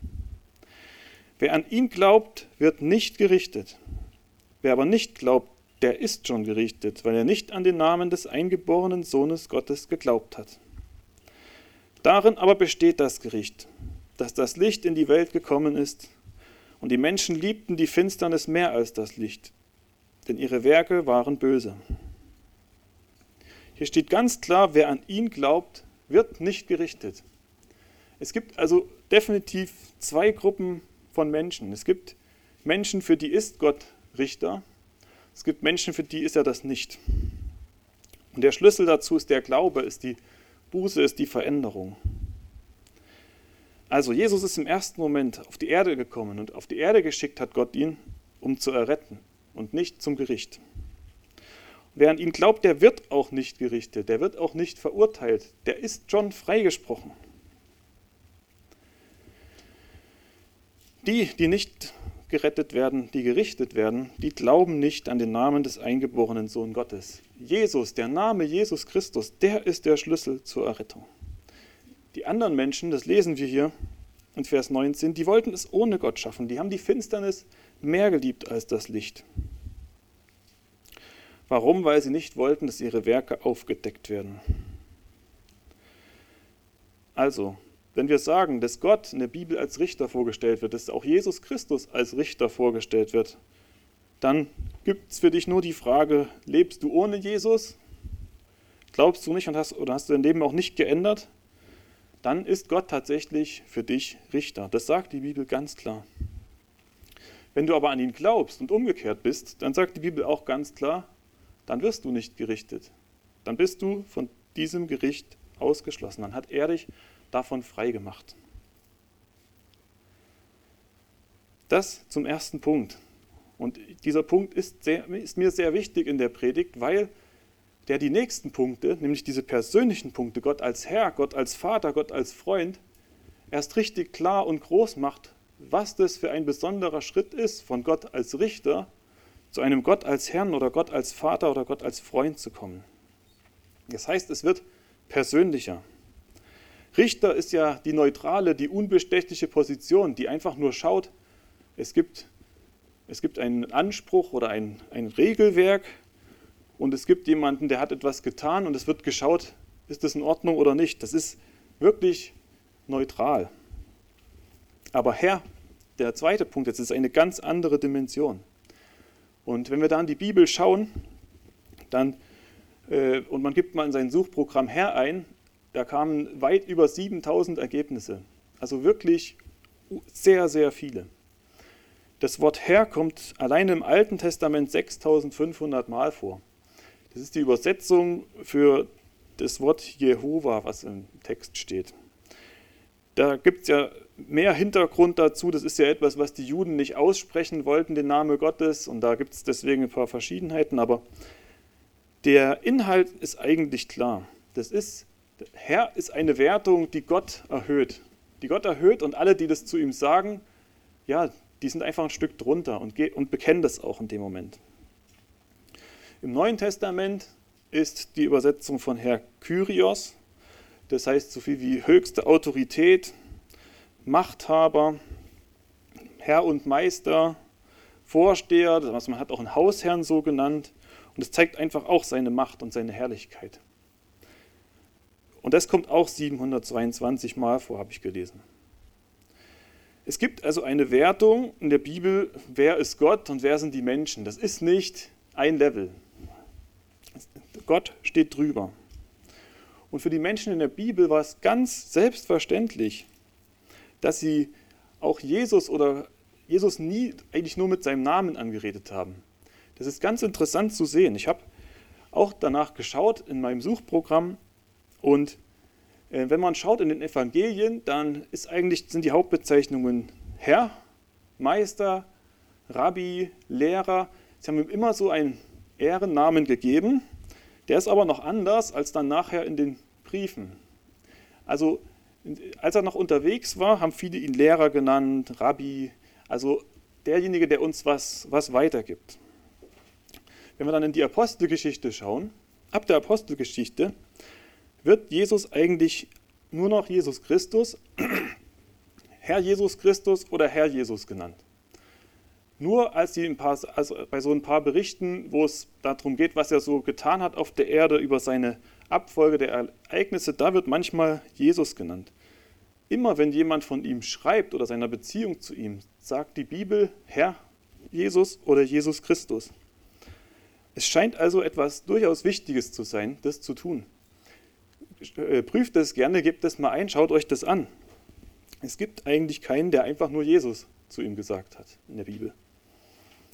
Wer an ihn glaubt, wird nicht gerichtet. Wer aber nicht glaubt, der ist schon gerichtet, weil er nicht an den Namen des eingeborenen Sohnes Gottes geglaubt hat. Darin aber besteht das Gericht dass das Licht in die Welt gekommen ist, und die Menschen liebten die Finsternis mehr als das Licht, denn ihre Werke waren böse. Hier steht ganz klar, wer an ihn glaubt, wird nicht gerichtet. Es gibt also definitiv zwei Gruppen von Menschen. Es gibt Menschen, für die ist Gott Richter. Es gibt Menschen, für die ist er das nicht. Und der Schlüssel dazu ist der Glaube, ist die Buße, ist die Veränderung. Also Jesus ist im ersten Moment auf die Erde gekommen und auf die Erde geschickt hat Gott ihn, um zu erretten und nicht zum Gericht. Wer an ihn glaubt, der wird auch nicht gerichtet, der wird auch nicht verurteilt, der ist schon freigesprochen. Die, die nicht gerettet werden, die gerichtet werden, die glauben nicht an den Namen des eingeborenen Sohn Gottes. Jesus, der Name Jesus Christus, der ist der Schlüssel zur Errettung. Die anderen Menschen, das lesen wir hier in Vers 19, die wollten es ohne Gott schaffen. Die haben die Finsternis mehr geliebt als das Licht. Warum? Weil sie nicht wollten, dass ihre Werke aufgedeckt werden. Also, wenn wir sagen, dass Gott in der Bibel als Richter vorgestellt wird, dass auch Jesus Christus als Richter vorgestellt wird, dann gibt es für dich nur die Frage, lebst du ohne Jesus? Glaubst du nicht und hast, oder hast du dein Leben auch nicht geändert? dann ist Gott tatsächlich für dich Richter. Das sagt die Bibel ganz klar. Wenn du aber an ihn glaubst und umgekehrt bist, dann sagt die Bibel auch ganz klar, dann wirst du nicht gerichtet. Dann bist du von diesem Gericht ausgeschlossen. Dann hat er dich davon frei gemacht. Das zum ersten Punkt. Und dieser Punkt ist, sehr, ist mir sehr wichtig in der Predigt, weil der die nächsten Punkte, nämlich diese persönlichen Punkte, Gott als Herr, Gott als Vater, Gott als Freund, erst richtig klar und groß macht, was das für ein besonderer Schritt ist, von Gott als Richter zu einem Gott als Herrn oder Gott als Vater oder Gott als Freund zu kommen. Das heißt, es wird persönlicher. Richter ist ja die neutrale, die unbestechliche Position, die einfach nur schaut, es gibt, es gibt einen Anspruch oder ein, ein Regelwerk und es gibt jemanden, der hat etwas getan und es wird geschaut, ist das in Ordnung oder nicht. Das ist wirklich neutral. Aber Herr, der zweite Punkt, jetzt ist eine ganz andere Dimension. Und wenn wir da in die Bibel schauen, dann, äh, und man gibt mal in sein Suchprogramm Herr ein, da kamen weit über 7000 Ergebnisse. Also wirklich sehr, sehr viele. Das Wort Herr kommt allein im Alten Testament 6500 Mal vor. Das ist die Übersetzung für das Wort Jehova, was im Text steht. Da gibt es ja mehr Hintergrund dazu. Das ist ja etwas, was die Juden nicht aussprechen wollten, den Namen Gottes. Und da gibt es deswegen ein paar Verschiedenheiten. Aber der Inhalt ist eigentlich klar. Das ist, Herr ist eine Wertung, die Gott erhöht. Die Gott erhöht und alle, die das zu ihm sagen, ja, die sind einfach ein Stück drunter und, und bekennen das auch in dem Moment. Im Neuen Testament ist die Übersetzung von Herr Kyrios, das heißt so viel wie höchste Autorität, Machthaber, Herr und Meister, Vorsteher, also man hat auch einen Hausherrn so genannt. Und es zeigt einfach auch seine Macht und seine Herrlichkeit. Und das kommt auch 722 Mal vor, habe ich gelesen. Es gibt also eine Wertung in der Bibel, wer ist Gott und wer sind die Menschen. Das ist nicht ein Level. Gott steht drüber. Und für die Menschen in der Bibel war es ganz selbstverständlich, dass sie auch Jesus oder Jesus nie eigentlich nur mit seinem Namen angeredet haben. Das ist ganz interessant zu sehen. Ich habe auch danach geschaut in meinem Suchprogramm und äh, wenn man schaut in den Evangelien, dann ist eigentlich, sind die Hauptbezeichnungen Herr, Meister, Rabbi, Lehrer. Sie haben ihm immer so einen Ehrennamen gegeben. Der ist aber noch anders als dann nachher in den Briefen. Also als er noch unterwegs war, haben viele ihn Lehrer genannt, Rabbi, also derjenige, der uns was, was weitergibt. Wenn wir dann in die Apostelgeschichte schauen, ab der Apostelgeschichte wird Jesus eigentlich nur noch Jesus Christus, Herr Jesus Christus oder Herr Jesus genannt. Nur als ein paar, also bei so ein paar Berichten, wo es darum geht, was er so getan hat auf der Erde, über seine Abfolge der Ereignisse, da wird manchmal Jesus genannt. Immer wenn jemand von ihm schreibt oder seiner Beziehung zu ihm, sagt die Bibel Herr Jesus oder Jesus Christus. Es scheint also etwas durchaus Wichtiges zu sein, das zu tun. Äh, prüft es gerne, gebt es mal ein, schaut euch das an. Es gibt eigentlich keinen, der einfach nur Jesus zu ihm gesagt hat in der Bibel.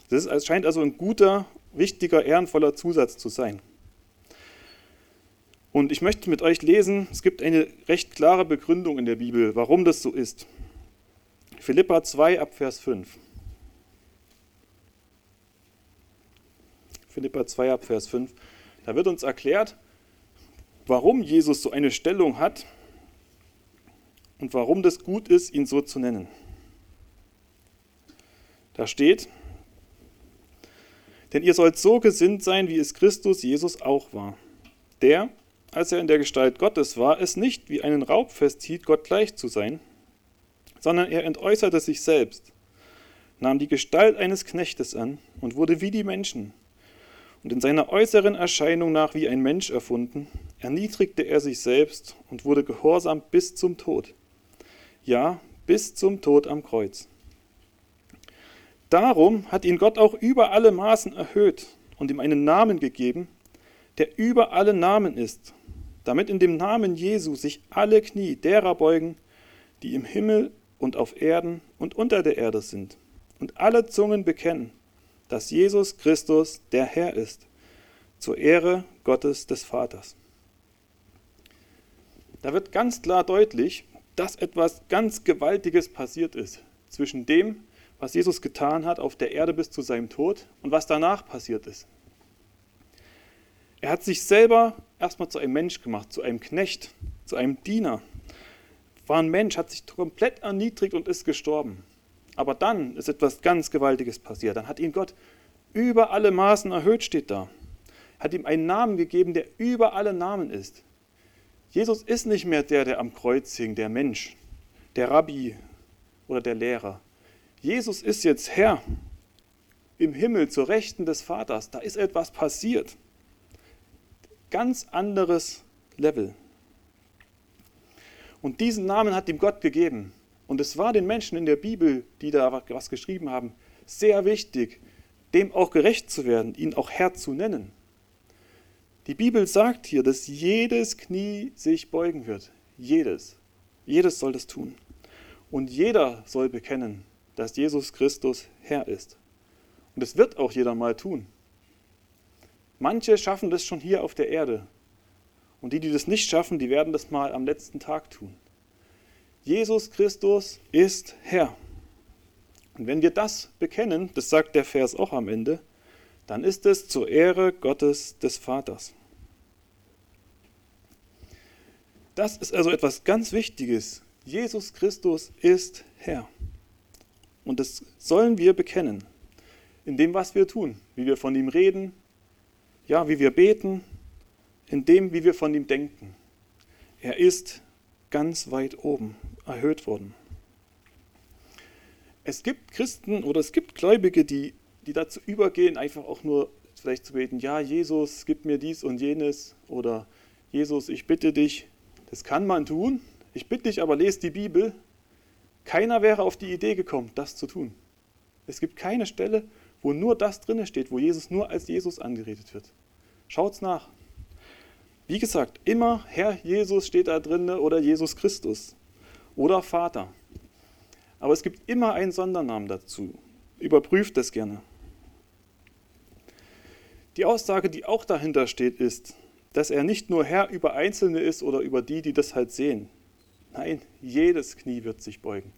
Das scheint also ein guter, wichtiger, ehrenvoller Zusatz zu sein. Und ich möchte mit euch lesen, es gibt eine recht klare Begründung in der Bibel, warum das so ist. Philippa 2 ab Vers 5. Philippa 2 ab Vers 5. Da wird uns erklärt, warum Jesus so eine Stellung hat und warum das gut ist, ihn so zu nennen. Da steht, denn ihr sollt so gesinnt sein, wie es Christus Jesus auch war, der, als er in der Gestalt Gottes war, es nicht wie einen Raub festhielt, Gott gleich zu sein, sondern er entäußerte sich selbst, nahm die Gestalt eines Knechtes an und wurde wie die Menschen. Und in seiner äußeren Erscheinung nach wie ein Mensch erfunden, erniedrigte er sich selbst und wurde gehorsam bis zum Tod. Ja, bis zum Tod am Kreuz. Darum hat ihn Gott auch über alle Maßen erhöht und ihm einen Namen gegeben, der über alle Namen ist, damit in dem Namen Jesu sich alle Knie derer beugen, die im Himmel und auf Erden und unter der Erde sind, und alle Zungen bekennen, dass Jesus Christus der Herr ist, zur Ehre Gottes des Vaters. Da wird ganz klar deutlich, dass etwas ganz Gewaltiges passiert ist zwischen dem, was Jesus getan hat auf der Erde bis zu seinem Tod und was danach passiert ist. Er hat sich selber erstmal zu einem Mensch gemacht, zu einem Knecht, zu einem Diener. War ein Mensch, hat sich komplett erniedrigt und ist gestorben. Aber dann ist etwas ganz Gewaltiges passiert. Dann hat ihn Gott über alle Maßen erhöht, steht da. Hat ihm einen Namen gegeben, der über alle Namen ist. Jesus ist nicht mehr der, der am Kreuz hing, der Mensch, der Rabbi oder der Lehrer. Jesus ist jetzt Herr im Himmel zur Rechten des Vaters. Da ist etwas passiert. Ganz anderes Level. Und diesen Namen hat ihm Gott gegeben. Und es war den Menschen in der Bibel, die da was geschrieben haben, sehr wichtig, dem auch gerecht zu werden, ihn auch Herr zu nennen. Die Bibel sagt hier, dass jedes Knie sich beugen wird. Jedes. Jedes soll das tun. Und jeder soll bekennen, dass Jesus Christus Herr ist. Und es wird auch jeder mal tun. Manche schaffen das schon hier auf der Erde. Und die, die das nicht schaffen, die werden das mal am letzten Tag tun. Jesus Christus ist Herr. Und wenn wir das bekennen, das sagt der Vers auch am Ende, dann ist es zur Ehre Gottes des Vaters. Das ist also etwas ganz Wichtiges. Jesus Christus ist Herr. Und das sollen wir bekennen. In dem, was wir tun, wie wir von ihm reden, ja, wie wir beten, in dem, wie wir von ihm denken. Er ist ganz weit oben erhöht worden. Es gibt Christen oder es gibt Gläubige, die, die dazu übergehen, einfach auch nur vielleicht zu beten, ja, Jesus, gib mir dies und jenes oder Jesus, ich bitte dich. Das kann man tun. Ich bitte dich aber, lest die Bibel. Keiner wäre auf die Idee gekommen, das zu tun. Es gibt keine Stelle, wo nur das drinne steht, wo Jesus nur als Jesus angeredet wird. Schaut's nach. Wie gesagt, immer Herr Jesus steht da drinne oder Jesus Christus oder Vater. Aber es gibt immer einen Sondernamen dazu. Überprüft das gerne. Die Aussage, die auch dahinter steht, ist, dass er nicht nur Herr über Einzelne ist oder über die, die das halt sehen. Nein, jedes Knie wird sich beugen.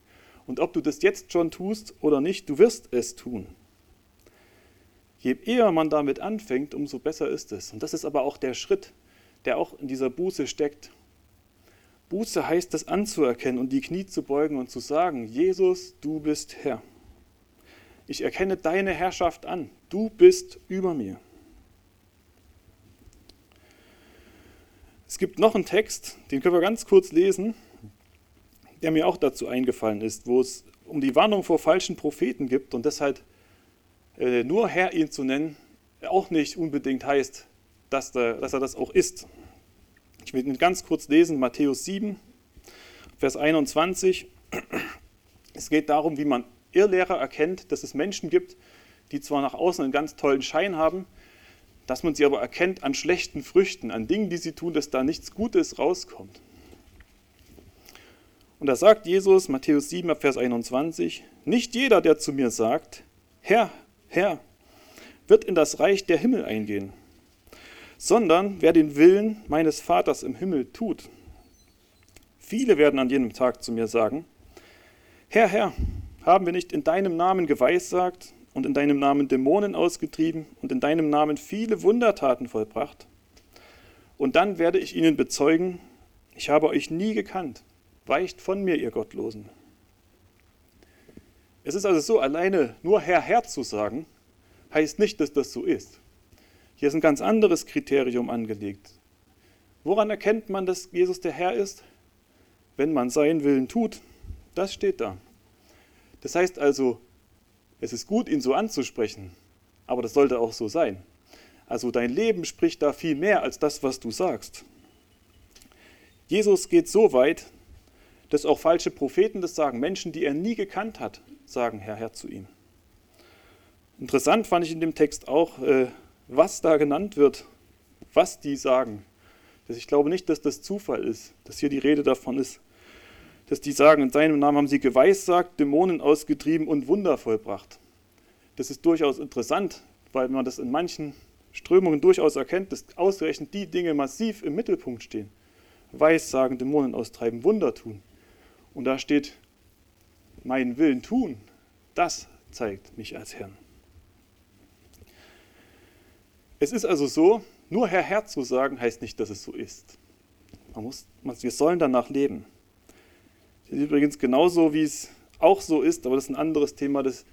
Und ob du das jetzt schon tust oder nicht, du wirst es tun. Je eher man damit anfängt, umso besser ist es. Und das ist aber auch der Schritt, der auch in dieser Buße steckt. Buße heißt, das anzuerkennen und die Knie zu beugen und zu sagen, Jesus, du bist Herr. Ich erkenne deine Herrschaft an. Du bist über mir. Es gibt noch einen Text, den können wir ganz kurz lesen, der mir auch dazu eingefallen ist, wo es um die Warnung vor falschen Propheten gibt und deshalb äh, nur Herr ihn zu nennen, auch nicht unbedingt heißt, dass, er das auch ist. Ich will ganz kurz lesen, Matthäus 7, Vers 21. Es geht darum, wie man Irrlehrer erkennt, dass es Menschen gibt, die zwar nach außen einen ganz tollen Schein haben, dass man sie aber erkennt an schlechten Früchten, an Dingen, die sie tun, dass da nichts Gutes rauskommt. Und da sagt Jesus, Matthäus 7, Vers 21, nicht jeder, der zu mir sagt, Herr, Herr, wird in das Reich der Himmel eingehen, sondern wer den Willen meines Vaters im Himmel tut. Viele werden an jenem Tag zu mir sagen, Herr, Herr, haben wir nicht in deinem Namen geweissagt und in deinem Namen Dämonen ausgetrieben und in deinem Namen viele Wundertaten vollbracht? Und dann werde ich ihnen bezeugen, ich habe euch nie gekannt, weicht von mir, ihr Gottlosen. Es ist also so, alleine nur Herr, Herr zu sagen, heißt nicht, dass das so ist. Hier ist ein ganz anderes Kriterium angelegt. Woran erkennt man, dass Jesus der Herr ist? Wenn man seinen Willen tut. Das steht da. Das heißt also, es ist gut, ihn so anzusprechen, aber das sollte auch so sein. Also dein Leben spricht da viel mehr als das, was du sagst. Jesus geht so weit, dass auch falsche Propheten das sagen. Menschen, die er nie gekannt hat, sagen Herr, Herr zu ihm. Interessant fand ich in dem Text auch, äh, was da genannt wird, was die sagen. Ich glaube nicht, dass das Zufall ist, dass hier die Rede davon ist, dass die sagen, in seinem Namen haben sie geweissagt, Dämonen ausgetrieben und Wunder vollbracht. Das ist durchaus interessant, weil man das in manchen Strömungen durchaus erkennt, dass ausgerechnet die Dinge massiv im Mittelpunkt stehen. Weissagen, Dämonen austreiben, Wunder tun. Und da steht, meinen Willen tun, das zeigt mich als Herrn. Es ist also so, nur Herr Herr zu sagen, heißt nicht, dass es so ist. Man muss, wir sollen danach leben. Das ist übrigens genauso, wie es auch so ist, aber das ist ein anderes Thema, das,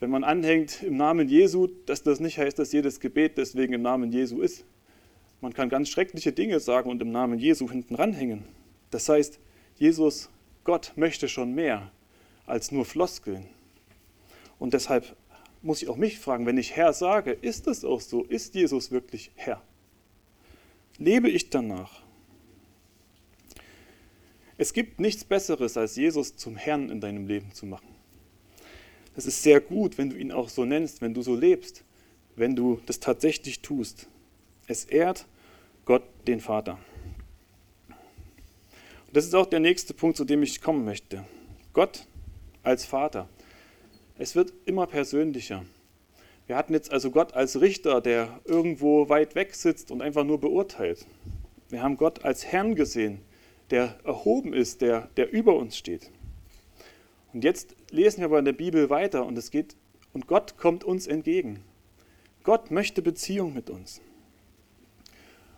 wenn man anhängt im Namen Jesu, dass das nicht heißt, dass jedes Gebet deswegen im Namen Jesu ist. Man kann ganz schreckliche Dinge sagen und im Namen Jesu hinten ranhängen. Das heißt, Jesus, Gott möchte schon mehr als nur Floskeln. Und deshalb muss ich auch mich fragen, wenn ich Herr sage, ist es auch so? Ist Jesus wirklich Herr? Lebe ich danach? Es gibt nichts Besseres, als Jesus zum Herrn in deinem Leben zu machen. Das ist sehr gut, wenn du ihn auch so nennst, wenn du so lebst, wenn du das tatsächlich tust. Es ehrt Gott den Vater. Und das ist auch der nächste Punkt, zu dem ich kommen möchte. Gott als Vater. Es wird immer persönlicher. Wir hatten jetzt also Gott als Richter, der irgendwo weit weg sitzt und einfach nur beurteilt. Wir haben Gott als Herrn gesehen, der erhoben ist, der, der über uns steht. Und jetzt lesen wir aber in der Bibel weiter und es geht, und Gott kommt uns entgegen. Gott möchte Beziehung mit uns.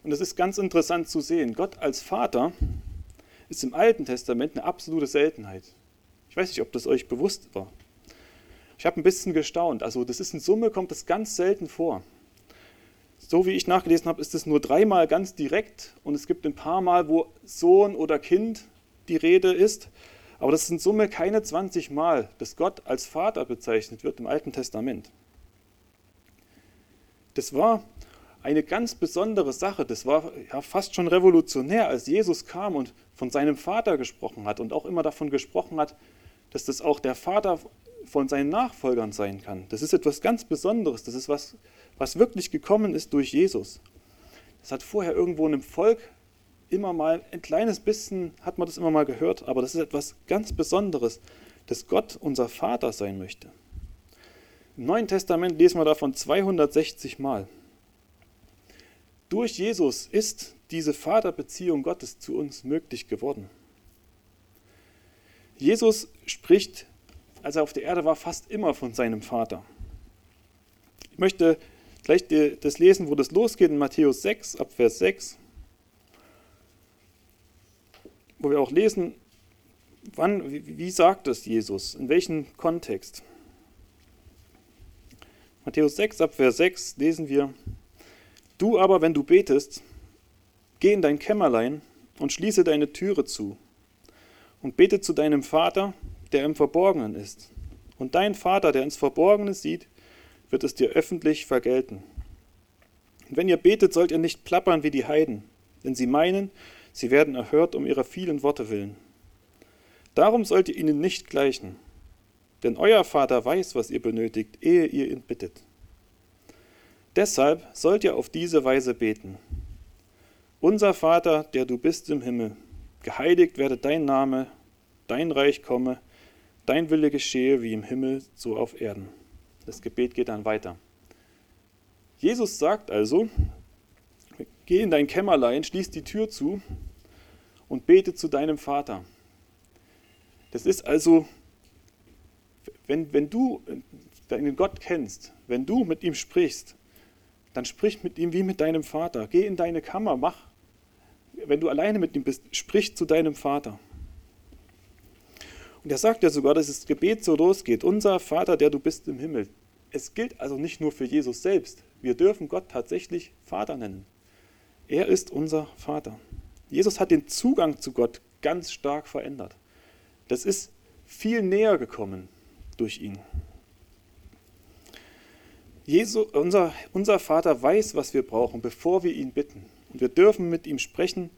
Und es ist ganz interessant zu sehen, Gott als Vater ist im Alten Testament eine absolute Seltenheit. Ich weiß nicht, ob das euch bewusst war. Ich habe ein bisschen gestaunt. Also das ist in Summe, kommt das ganz selten vor. So wie ich nachgelesen habe, ist es nur dreimal ganz direkt und es gibt ein paar Mal, wo Sohn oder Kind die Rede ist. Aber das sind in Summe keine 20 Mal, dass Gott als Vater bezeichnet wird im Alten Testament. Das war eine ganz besondere Sache. Das war ja fast schon revolutionär, als Jesus kam und von seinem Vater gesprochen hat und auch immer davon gesprochen hat, dass das auch der Vater von seinen Nachfolgern sein kann. Das ist etwas ganz Besonderes. Das ist was, was wirklich gekommen ist durch Jesus. Das hat vorher irgendwo in einem Volk immer mal ein kleines bisschen, hat man das immer mal gehört, aber das ist etwas ganz Besonderes, dass Gott unser Vater sein möchte. Im Neuen Testament lesen wir davon 260 Mal. Durch Jesus ist diese Vaterbeziehung Gottes zu uns möglich geworden. Jesus spricht als er auf der Erde war, fast immer von seinem Vater. Ich möchte gleich das lesen, wo das losgeht, in Matthäus 6, ab Vers 6, wo wir auch lesen, wann, wie, sagt es Jesus, in welchem Kontext. Matthäus 6, ab Vers 6 lesen wir, Du aber, wenn du betest, geh in dein Kämmerlein und schließe deine Türe zu und bete zu deinem Vater, der im Verborgenen ist. Und dein Vater, der ins Verborgene sieht, wird es dir öffentlich vergelten. Und wenn ihr betet, sollt ihr nicht plappern wie die Heiden, denn sie meinen, sie werden erhört um ihrer vielen Worte willen. Darum sollt ihr ihnen nicht gleichen, denn euer Vater weiß, was ihr benötigt, ehe ihr ihn bittet. Deshalb sollt ihr auf diese Weise beten. Unser Vater, der du bist im Himmel, geheiligt werde dein Name, dein Reich komme, Dein Wille geschehe wie im Himmel, so auf Erden. Das Gebet geht dann weiter. Jesus sagt also, geh in dein Kämmerlein, schließ die Tür zu und bete zu deinem Vater. Das ist also, wenn, wenn du deinen Gott kennst, wenn du mit ihm sprichst, dann sprich mit ihm wie mit deinem Vater. Geh in deine Kammer, mach, wenn du alleine mit ihm bist, sprich zu deinem Vater. Und er sagt ja sogar, dass das Gebet so losgeht. Unser Vater, der du bist im Himmel. Es gilt also nicht nur für Jesus selbst. Wir dürfen Gott tatsächlich Vater nennen. Er ist unser Vater. Jesus hat den Zugang zu Gott ganz stark verändert. Das ist viel näher gekommen durch ihn. Jesu, unser, unser Vater weiß, was wir brauchen, bevor wir ihn bitten. Und wir dürfen mit ihm sprechen.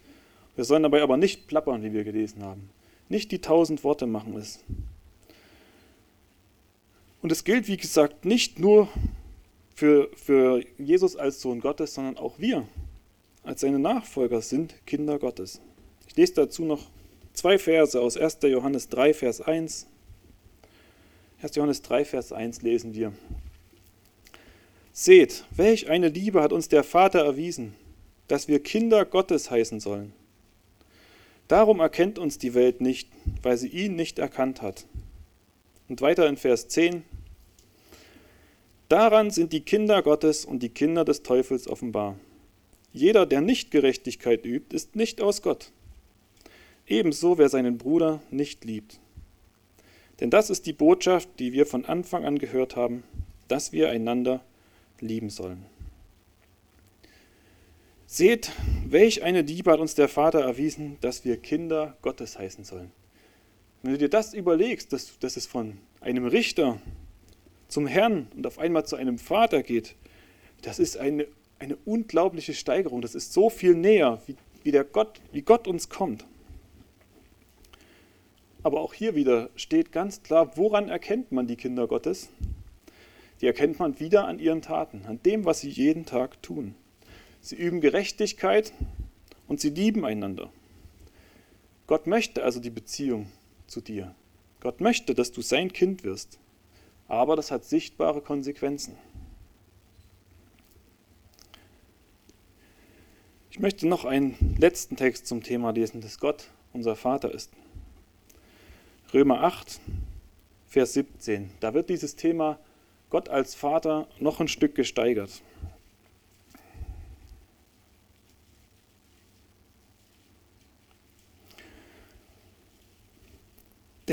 Wir sollen dabei aber nicht plappern, wie wir gelesen haben. Nicht die tausend Worte machen es. Und es gilt, wie gesagt, nicht nur für, für Jesus als Sohn Gottes, sondern auch wir als seine Nachfolger sind Kinder Gottes. Ich lese dazu noch zwei Verse aus 1. Johannes 3, Vers 1. 1. Johannes 3, Vers 1 lesen wir. Seht, welch eine Liebe hat uns der Vater erwiesen, dass wir Kinder Gottes heißen sollen. Darum erkennt uns die Welt nicht, weil sie ihn nicht erkannt hat. Und weiter in Vers 10. Daran sind die Kinder Gottes und die Kinder des Teufels offenbar. Jeder, der nicht Gerechtigkeit übt, ist nicht aus Gott. Ebenso wer seinen Bruder nicht liebt. Denn das ist die Botschaft, die wir von Anfang an gehört haben, dass wir einander lieben sollen. Seht, welch eine Liebe hat uns der Vater erwiesen, dass wir Kinder Gottes heißen sollen. Wenn du dir das überlegst, dass, dass es von einem Richter zum Herrn und auf einmal zu einem Vater geht, das ist eine, eine unglaubliche Steigerung. Das ist so viel näher, wie, wie, der Gott, wie Gott uns kommt. Aber auch hier wieder steht ganz klar, woran erkennt man die Kinder Gottes? Die erkennt man wieder an ihren Taten, an dem, was sie jeden Tag tun. Sie üben Gerechtigkeit und sie lieben einander. Gott möchte also die Beziehung zu dir. Gott möchte, dass du sein Kind wirst. Aber das hat sichtbare Konsequenzen. Ich möchte noch einen letzten Text zum Thema lesen, dass Gott unser Vater ist. Römer 8, Vers 17. Da wird dieses Thema Gott als Vater noch ein Stück gesteigert.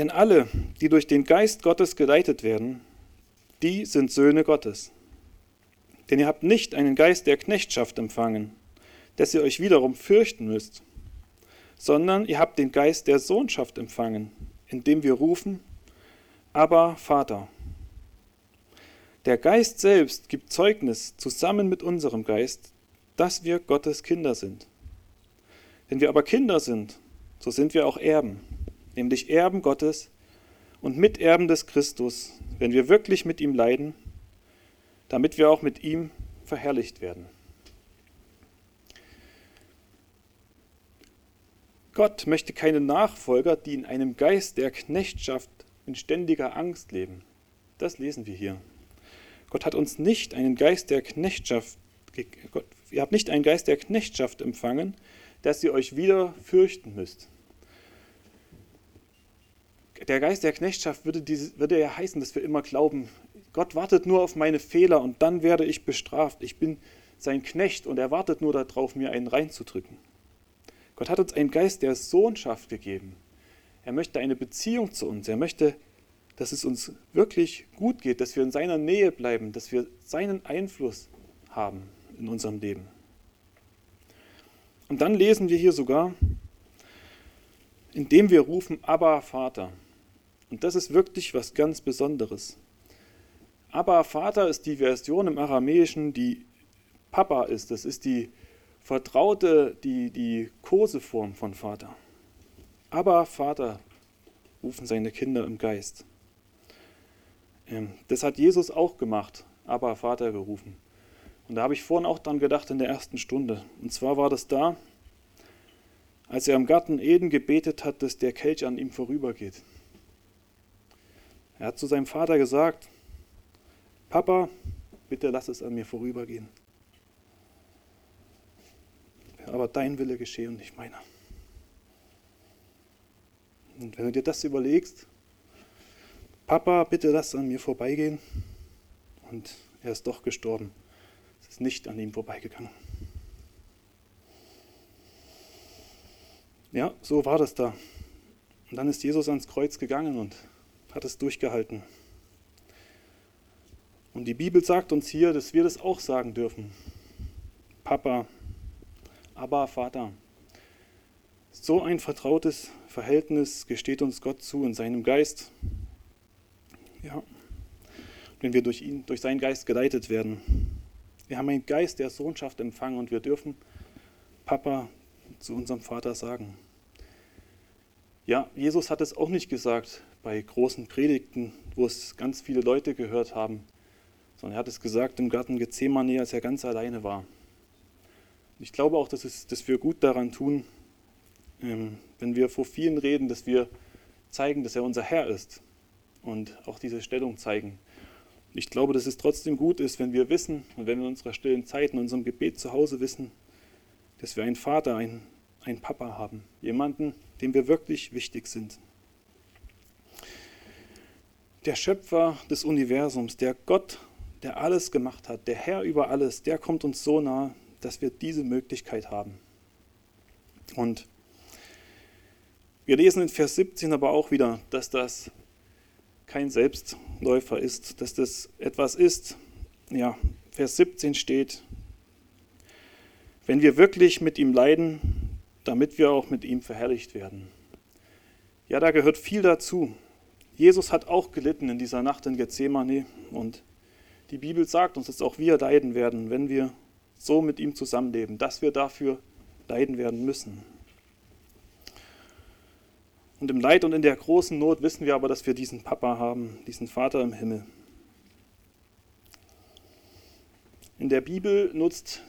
Denn alle, die durch den Geist Gottes geleitet werden, die sind Söhne Gottes. Denn ihr habt nicht einen Geist der Knechtschaft empfangen, dass ihr euch wiederum fürchten müsst, sondern ihr habt den Geist der Sohnschaft empfangen, indem wir rufen, aber Vater. Der Geist selbst gibt Zeugnis zusammen mit unserem Geist, dass wir Gottes Kinder sind. Wenn wir aber Kinder sind, so sind wir auch Erben nämlich Erben Gottes und Miterben des Christus, wenn wir wirklich mit ihm leiden, damit wir auch mit ihm verherrlicht werden. Gott möchte keine Nachfolger, die in einem Geist der Knechtschaft in ständiger Angst leben. Das lesen wir hier. Gott hat uns nicht einen Geist der Knechtschaft, Gott, ihr habt nicht einen Geist der Knechtschaft empfangen, dass ihr euch wieder fürchten müsst der Geist der Knechtschaft würde, diese, würde ja heißen, dass wir immer glauben, Gott wartet nur auf meine Fehler und dann werde ich bestraft. Ich bin sein Knecht und er wartet nur darauf, mir einen reinzudrücken. Gott hat uns einen Geist der Sohnschaft gegeben. Er möchte eine Beziehung zu uns. Er möchte, dass es uns wirklich gut geht, dass wir in seiner Nähe bleiben, dass wir seinen Einfluss haben in unserem Leben. Und dann lesen wir hier sogar, indem wir rufen, aber Vater. Und das ist wirklich was ganz Besonderes. Aber Vater ist die Version im Aramäischen, die Papa ist. Das ist die vertraute, die, die Koseform von Vater. Aber Vater rufen seine Kinder im Geist. Ähm, das hat Jesus auch gemacht, aber Vater gerufen. Und da habe ich vorhin auch dran gedacht in der ersten Stunde. Und zwar war das da, als er im Garten Eden gebetet hat, dass der Kelch an ihm vorübergeht. Er hat zu seinem Vater gesagt, Papa, bitte lass es an mir vorübergehen. Aber dein Wille geschehe und nicht meiner. Und wenn du dir das überlegst, Papa, bitte lass an mir vorbeigehen. Und er ist doch gestorben. Es ist nicht an ihm vorbeigegangen. Ja, so war das da. Und dann ist Jesus ans Kreuz gegangen und hat es durchgehalten. Und die Bibel sagt uns hier, dass wir das auch sagen dürfen. Papa, aber Vater. So ein vertrautes Verhältnis gesteht uns Gott zu in seinem Geist. Ja, wenn wir durch ihn, durch seinen Geist geleitet werden. Wir haben einen Geist der Sohnschaft empfangen und wir dürfen Papa zu unserem Vater sagen. Ja, Jesus hat es auch nicht gesagt bei großen Predigten, wo es ganz viele Leute gehört haben, sondern er hat es gesagt im Garten Gethsemane, als er ganz alleine war. Ich glaube auch, dass, es, dass wir gut daran tun, ähm, wenn wir vor vielen reden, dass wir zeigen, dass er unser Herr ist und auch diese Stellung zeigen. Ich glaube, dass es trotzdem gut ist, wenn wir wissen und wenn wir in unserer stillen Zeit, in unserem Gebet zu Hause wissen, dass wir einen Vater, einen, einen Papa haben, jemanden, dem wir wirklich wichtig sind der Schöpfer des Universums, der Gott, der alles gemacht hat, der Herr über alles, der kommt uns so nah, dass wir diese Möglichkeit haben. Und wir lesen in Vers 17 aber auch wieder, dass das kein Selbstläufer ist, dass das etwas ist, ja, Vers 17 steht, wenn wir wirklich mit ihm leiden, damit wir auch mit ihm verherrlicht werden. Ja, da gehört viel dazu. Jesus hat auch gelitten in dieser Nacht in Gethsemane und die Bibel sagt uns, dass auch wir leiden werden, wenn wir so mit ihm zusammenleben, dass wir dafür leiden werden müssen. Und im Leid und in der großen Not wissen wir aber, dass wir diesen Papa haben, diesen Vater im Himmel. In der Bibel nutzt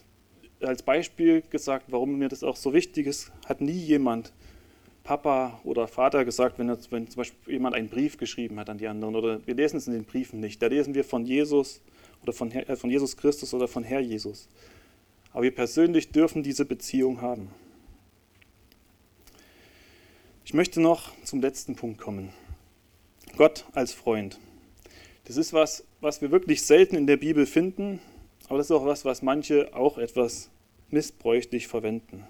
als Beispiel gesagt, warum mir das auch so wichtig ist, hat nie jemand Papa oder Vater gesagt, wenn, er, wenn zum Beispiel jemand einen Brief geschrieben hat an die anderen. Oder wir lesen es in den Briefen nicht. Da lesen wir von Jesus oder von, äh, von Jesus Christus oder von Herr Jesus. Aber wir persönlich dürfen diese Beziehung haben. Ich möchte noch zum letzten Punkt kommen. Gott als Freund. Das ist was, was wir wirklich selten in der Bibel finden, aber das ist auch was, was manche auch etwas missbräuchlich verwenden.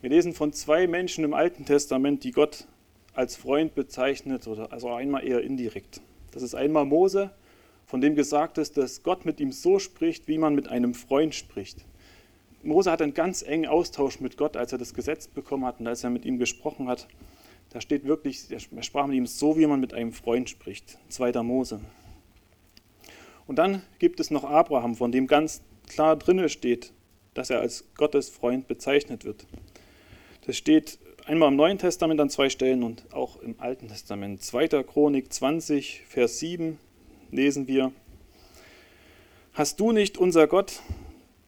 Wir lesen von zwei Menschen im Alten Testament, die Gott als Freund bezeichnet, oder also einmal eher indirekt. Das ist einmal Mose, von dem gesagt ist, dass Gott mit ihm so spricht, wie man mit einem Freund spricht. Mose hat einen ganz engen Austausch mit Gott, als er das Gesetz bekommen hat und als er mit ihm gesprochen hat. Da steht wirklich, er sprach mit ihm so, wie man mit einem Freund spricht. Zweiter Mose. Und dann gibt es noch Abraham, von dem ganz klar drinne steht, dass er als Gottes Freund bezeichnet wird. Das steht einmal im Neuen Testament an zwei Stellen und auch im Alten Testament. 2. Chronik 20, Vers 7 lesen wir, Hast du nicht, unser Gott,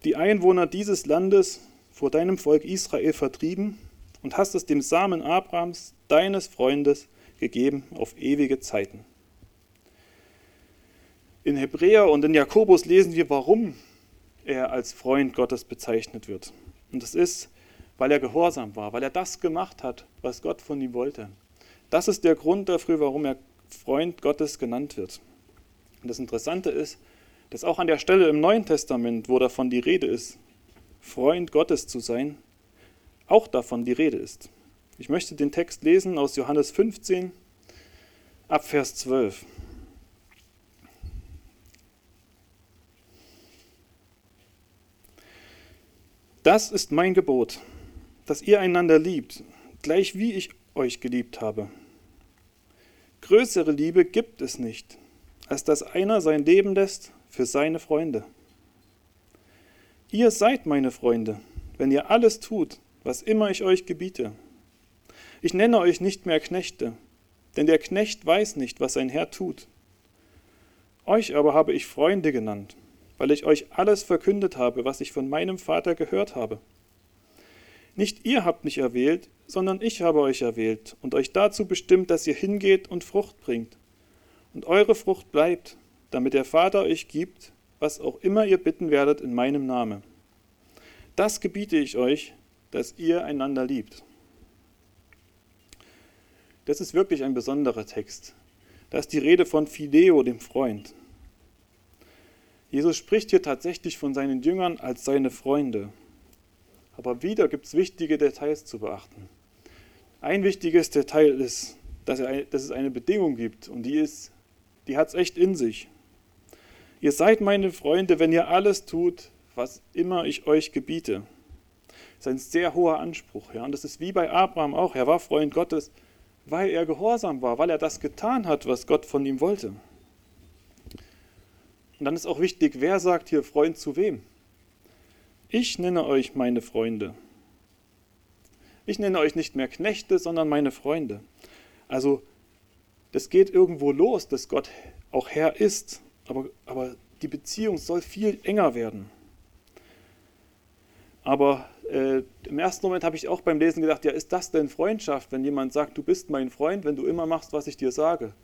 die Einwohner dieses Landes vor deinem Volk Israel vertrieben und hast es dem Samen Abrahams, deines Freundes, gegeben auf ewige Zeiten? In Hebräer und in Jakobus lesen wir, warum er als Freund Gottes bezeichnet wird. Und das ist, weil er gehorsam war, weil er das gemacht hat, was Gott von ihm wollte. Das ist der Grund dafür, warum er Freund Gottes genannt wird. Und das Interessante ist, dass auch an der Stelle im Neuen Testament, wo davon die Rede ist, Freund Gottes zu sein, auch davon die Rede ist. Ich möchte den Text lesen aus Johannes 15 ab Vers 12. Das ist mein Gebot, dass ihr einander liebt, gleich wie ich euch geliebt habe. Größere Liebe gibt es nicht, als dass einer sein Leben lässt für seine Freunde. Ihr seid meine Freunde, wenn ihr alles tut, was immer ich euch gebiete. Ich nenne euch nicht mehr Knechte, denn der Knecht weiß nicht, was sein Herr tut. Euch aber habe ich Freunde genannt, weil ich euch alles verkündet habe, was ich von meinem Vater gehört habe. Nicht ihr habt mich erwählt, sondern ich habe euch erwählt und euch dazu bestimmt, dass ihr hingeht und Frucht bringt. Und eure Frucht bleibt, damit der Vater euch gibt, was auch immer ihr bitten werdet in meinem Namen. Das gebiete ich euch, dass ihr einander liebt. Das ist wirklich ein besonderer Text. Da ist die Rede von Phileo, dem Freund. Jesus spricht hier tatsächlich von seinen Jüngern als seine Freunde. Aber wieder gibt es wichtige Details zu beachten. Ein wichtiges Detail ist, dass, es eine Bedingung gibt und die ist, die hat es echt in sich. Ihr seid meine Freunde, wenn ihr alles tut, was immer ich euch gebiete. Das ist ein sehr hoher Anspruch. Ja? Und das ist wie bei Abraham auch. Er war Freund Gottes, weil er gehorsam war, weil er das getan hat, was Gott von ihm wollte. Und dann ist auch wichtig, wer sagt hier Freund zu wem? Ich nenne euch meine Freunde. Ich nenne euch nicht mehr Knechte, sondern meine Freunde. Also, das geht irgendwo los, dass Gott auch Herr ist, aber, aber die Beziehung soll viel enger werden. Aber äh, im ersten Moment habe ich auch beim Lesen gedacht, ja, ist das denn Freundschaft, wenn jemand sagt, du bist mein Freund, wenn du immer machst, was ich dir sage?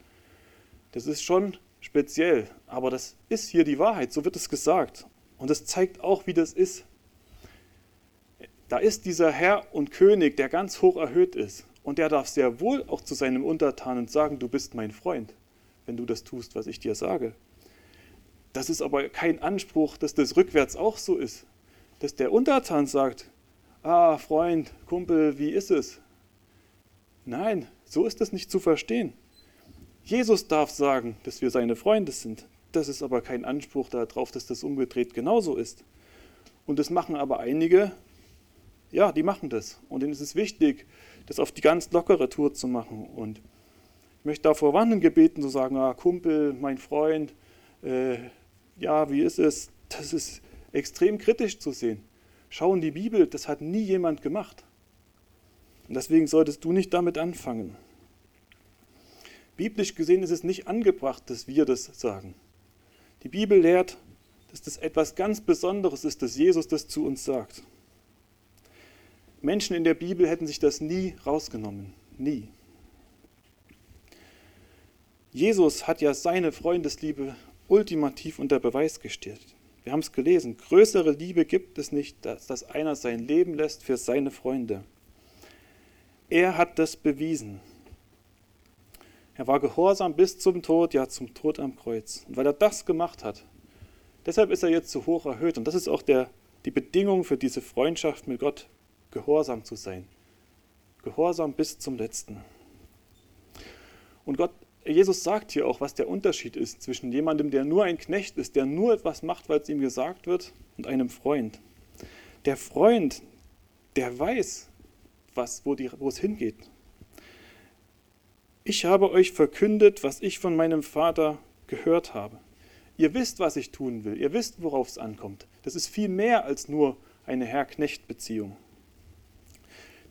Das ist schon speziell, aber das ist hier die Wahrheit, so wird es gesagt. Und es zeigt auch, wie das ist. Da ist dieser Herr und König, der ganz hoch erhöht ist. Und der darf sehr wohl auch zu seinem Untertanen sagen, du bist mein Freund, wenn du das tust, was ich dir sage. Das ist aber kein Anspruch, dass das rückwärts auch so ist. Dass der Untertan sagt, ah, Freund, Kumpel, wie ist es? Nein, so ist das nicht zu verstehen. Jesus darf sagen, dass wir seine Freunde sind. Das ist aber kein Anspruch darauf, dass das umgedreht genauso ist. Und das machen aber einige, ja, die machen das. Und denen ist es wichtig, das auf die ganz lockere Tour zu machen. Und ich möchte da vor Wanden gebeten, zu sagen, ah, Kumpel, mein Freund, äh, ja, wie ist es? Das ist extrem kritisch zu sehen. Schau in die Bibel, das hat nie jemand gemacht. Und deswegen solltest du nicht damit anfangen. Biblisch gesehen ist es nicht angebracht, dass wir das sagen. Die Bibel lehrt, dass das etwas ganz Besonderes ist, dass Jesus das zu uns sagt. Menschen in der Bibel hätten sich das nie rausgenommen. Nie. Jesus hat ja seine Freundesliebe ultimativ unter Beweis gestellt. Wir haben es gelesen. Größere Liebe gibt es nicht, als dass einer sein Leben lässt für seine Freunde. Er hat das bewiesen. Er war gehorsam bis zum Tod, ja zum Tod am Kreuz. Und weil er das gemacht hat, deshalb ist er jetzt so hoch erhöht. Und das ist auch der, die Bedingung für diese Freundschaft mit Gott, gehorsam zu sein. Gehorsam bis zum letzten. Und Gott Jesus sagt hier auch, was der Unterschied ist zwischen jemandem, der nur ein Knecht ist, der nur etwas macht, weil es ihm gesagt wird, und einem Freund. Der Freund, der weiß, was, wo, die, wo es hingeht. Ich habe euch verkündet, was ich von meinem Vater gehört habe. Ihr wisst, was ich tun will. Ihr wisst, worauf es ankommt. Das ist viel mehr als nur eine Herr-Knecht-Beziehung.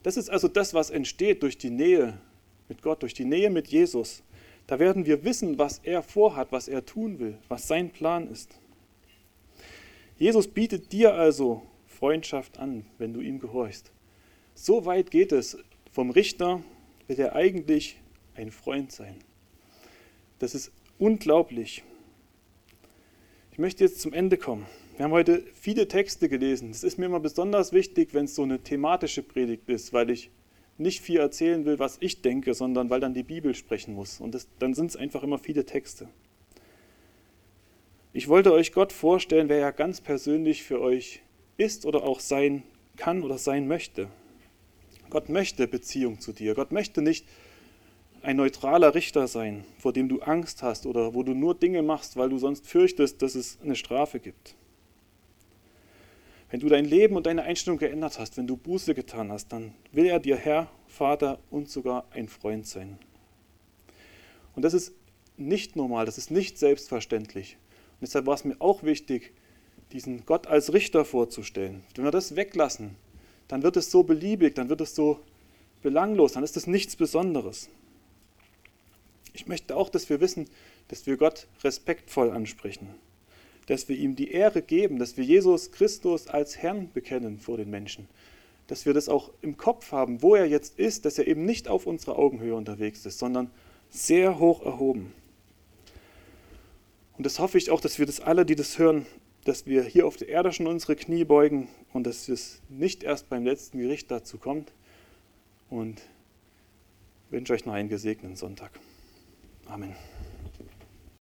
Das ist also das, was entsteht durch die Nähe mit Gott, durch die Nähe mit Jesus. Da werden wir wissen, was er vorhat, was er tun will, was sein Plan ist. Jesus bietet dir also Freundschaft an, wenn du ihm gehorchst. So weit geht es. Vom Richter will er eigentlich ein Freund sein. Das ist unglaublich. Ich möchte jetzt zum Ende kommen. Wir haben heute viele Texte gelesen. Es ist mir immer besonders wichtig, wenn es so eine thematische Predigt ist, weil ich nicht viel erzählen will, was ich denke, sondern weil dann die Bibel sprechen muss. Und das, dann sind es einfach immer viele Texte. Ich wollte euch Gott vorstellen, wer er ganz persönlich für euch ist oder auch sein kann oder sein möchte. Gott möchte Beziehung zu dir. Gott möchte nicht ein neutraler Richter sein, vor dem du Angst hast oder wo du nur Dinge machst, weil du sonst fürchtest, dass es eine Strafe gibt. Wenn du dein Leben und deine Einstellung geändert hast, wenn du Buße getan hast, dann will er dir Herr, Vater und sogar ein Freund sein. Und das ist nicht normal, das ist nicht selbstverständlich. Und deshalb war es mir auch wichtig, diesen Gott als Richter vorzustellen. Wenn wir das weglassen, dann wird es so beliebig, dann wird es so belanglos, dann ist es nichts Besonderes. Ich möchte auch, dass wir wissen, dass wir Gott respektvoll ansprechen dass wir ihm die Ehre geben, dass wir Jesus Christus als Herrn bekennen vor den Menschen. Dass wir das auch im Kopf haben, wo er jetzt ist, dass er eben nicht auf unserer Augenhöhe unterwegs ist, sondern sehr hoch erhoben. Und das hoffe ich auch, dass wir das alle, die das hören, dass wir hier auf der Erde schon unsere Knie beugen und dass es nicht erst beim letzten Gericht dazu kommt. Und wünsche euch noch einen gesegneten Sonntag. Amen.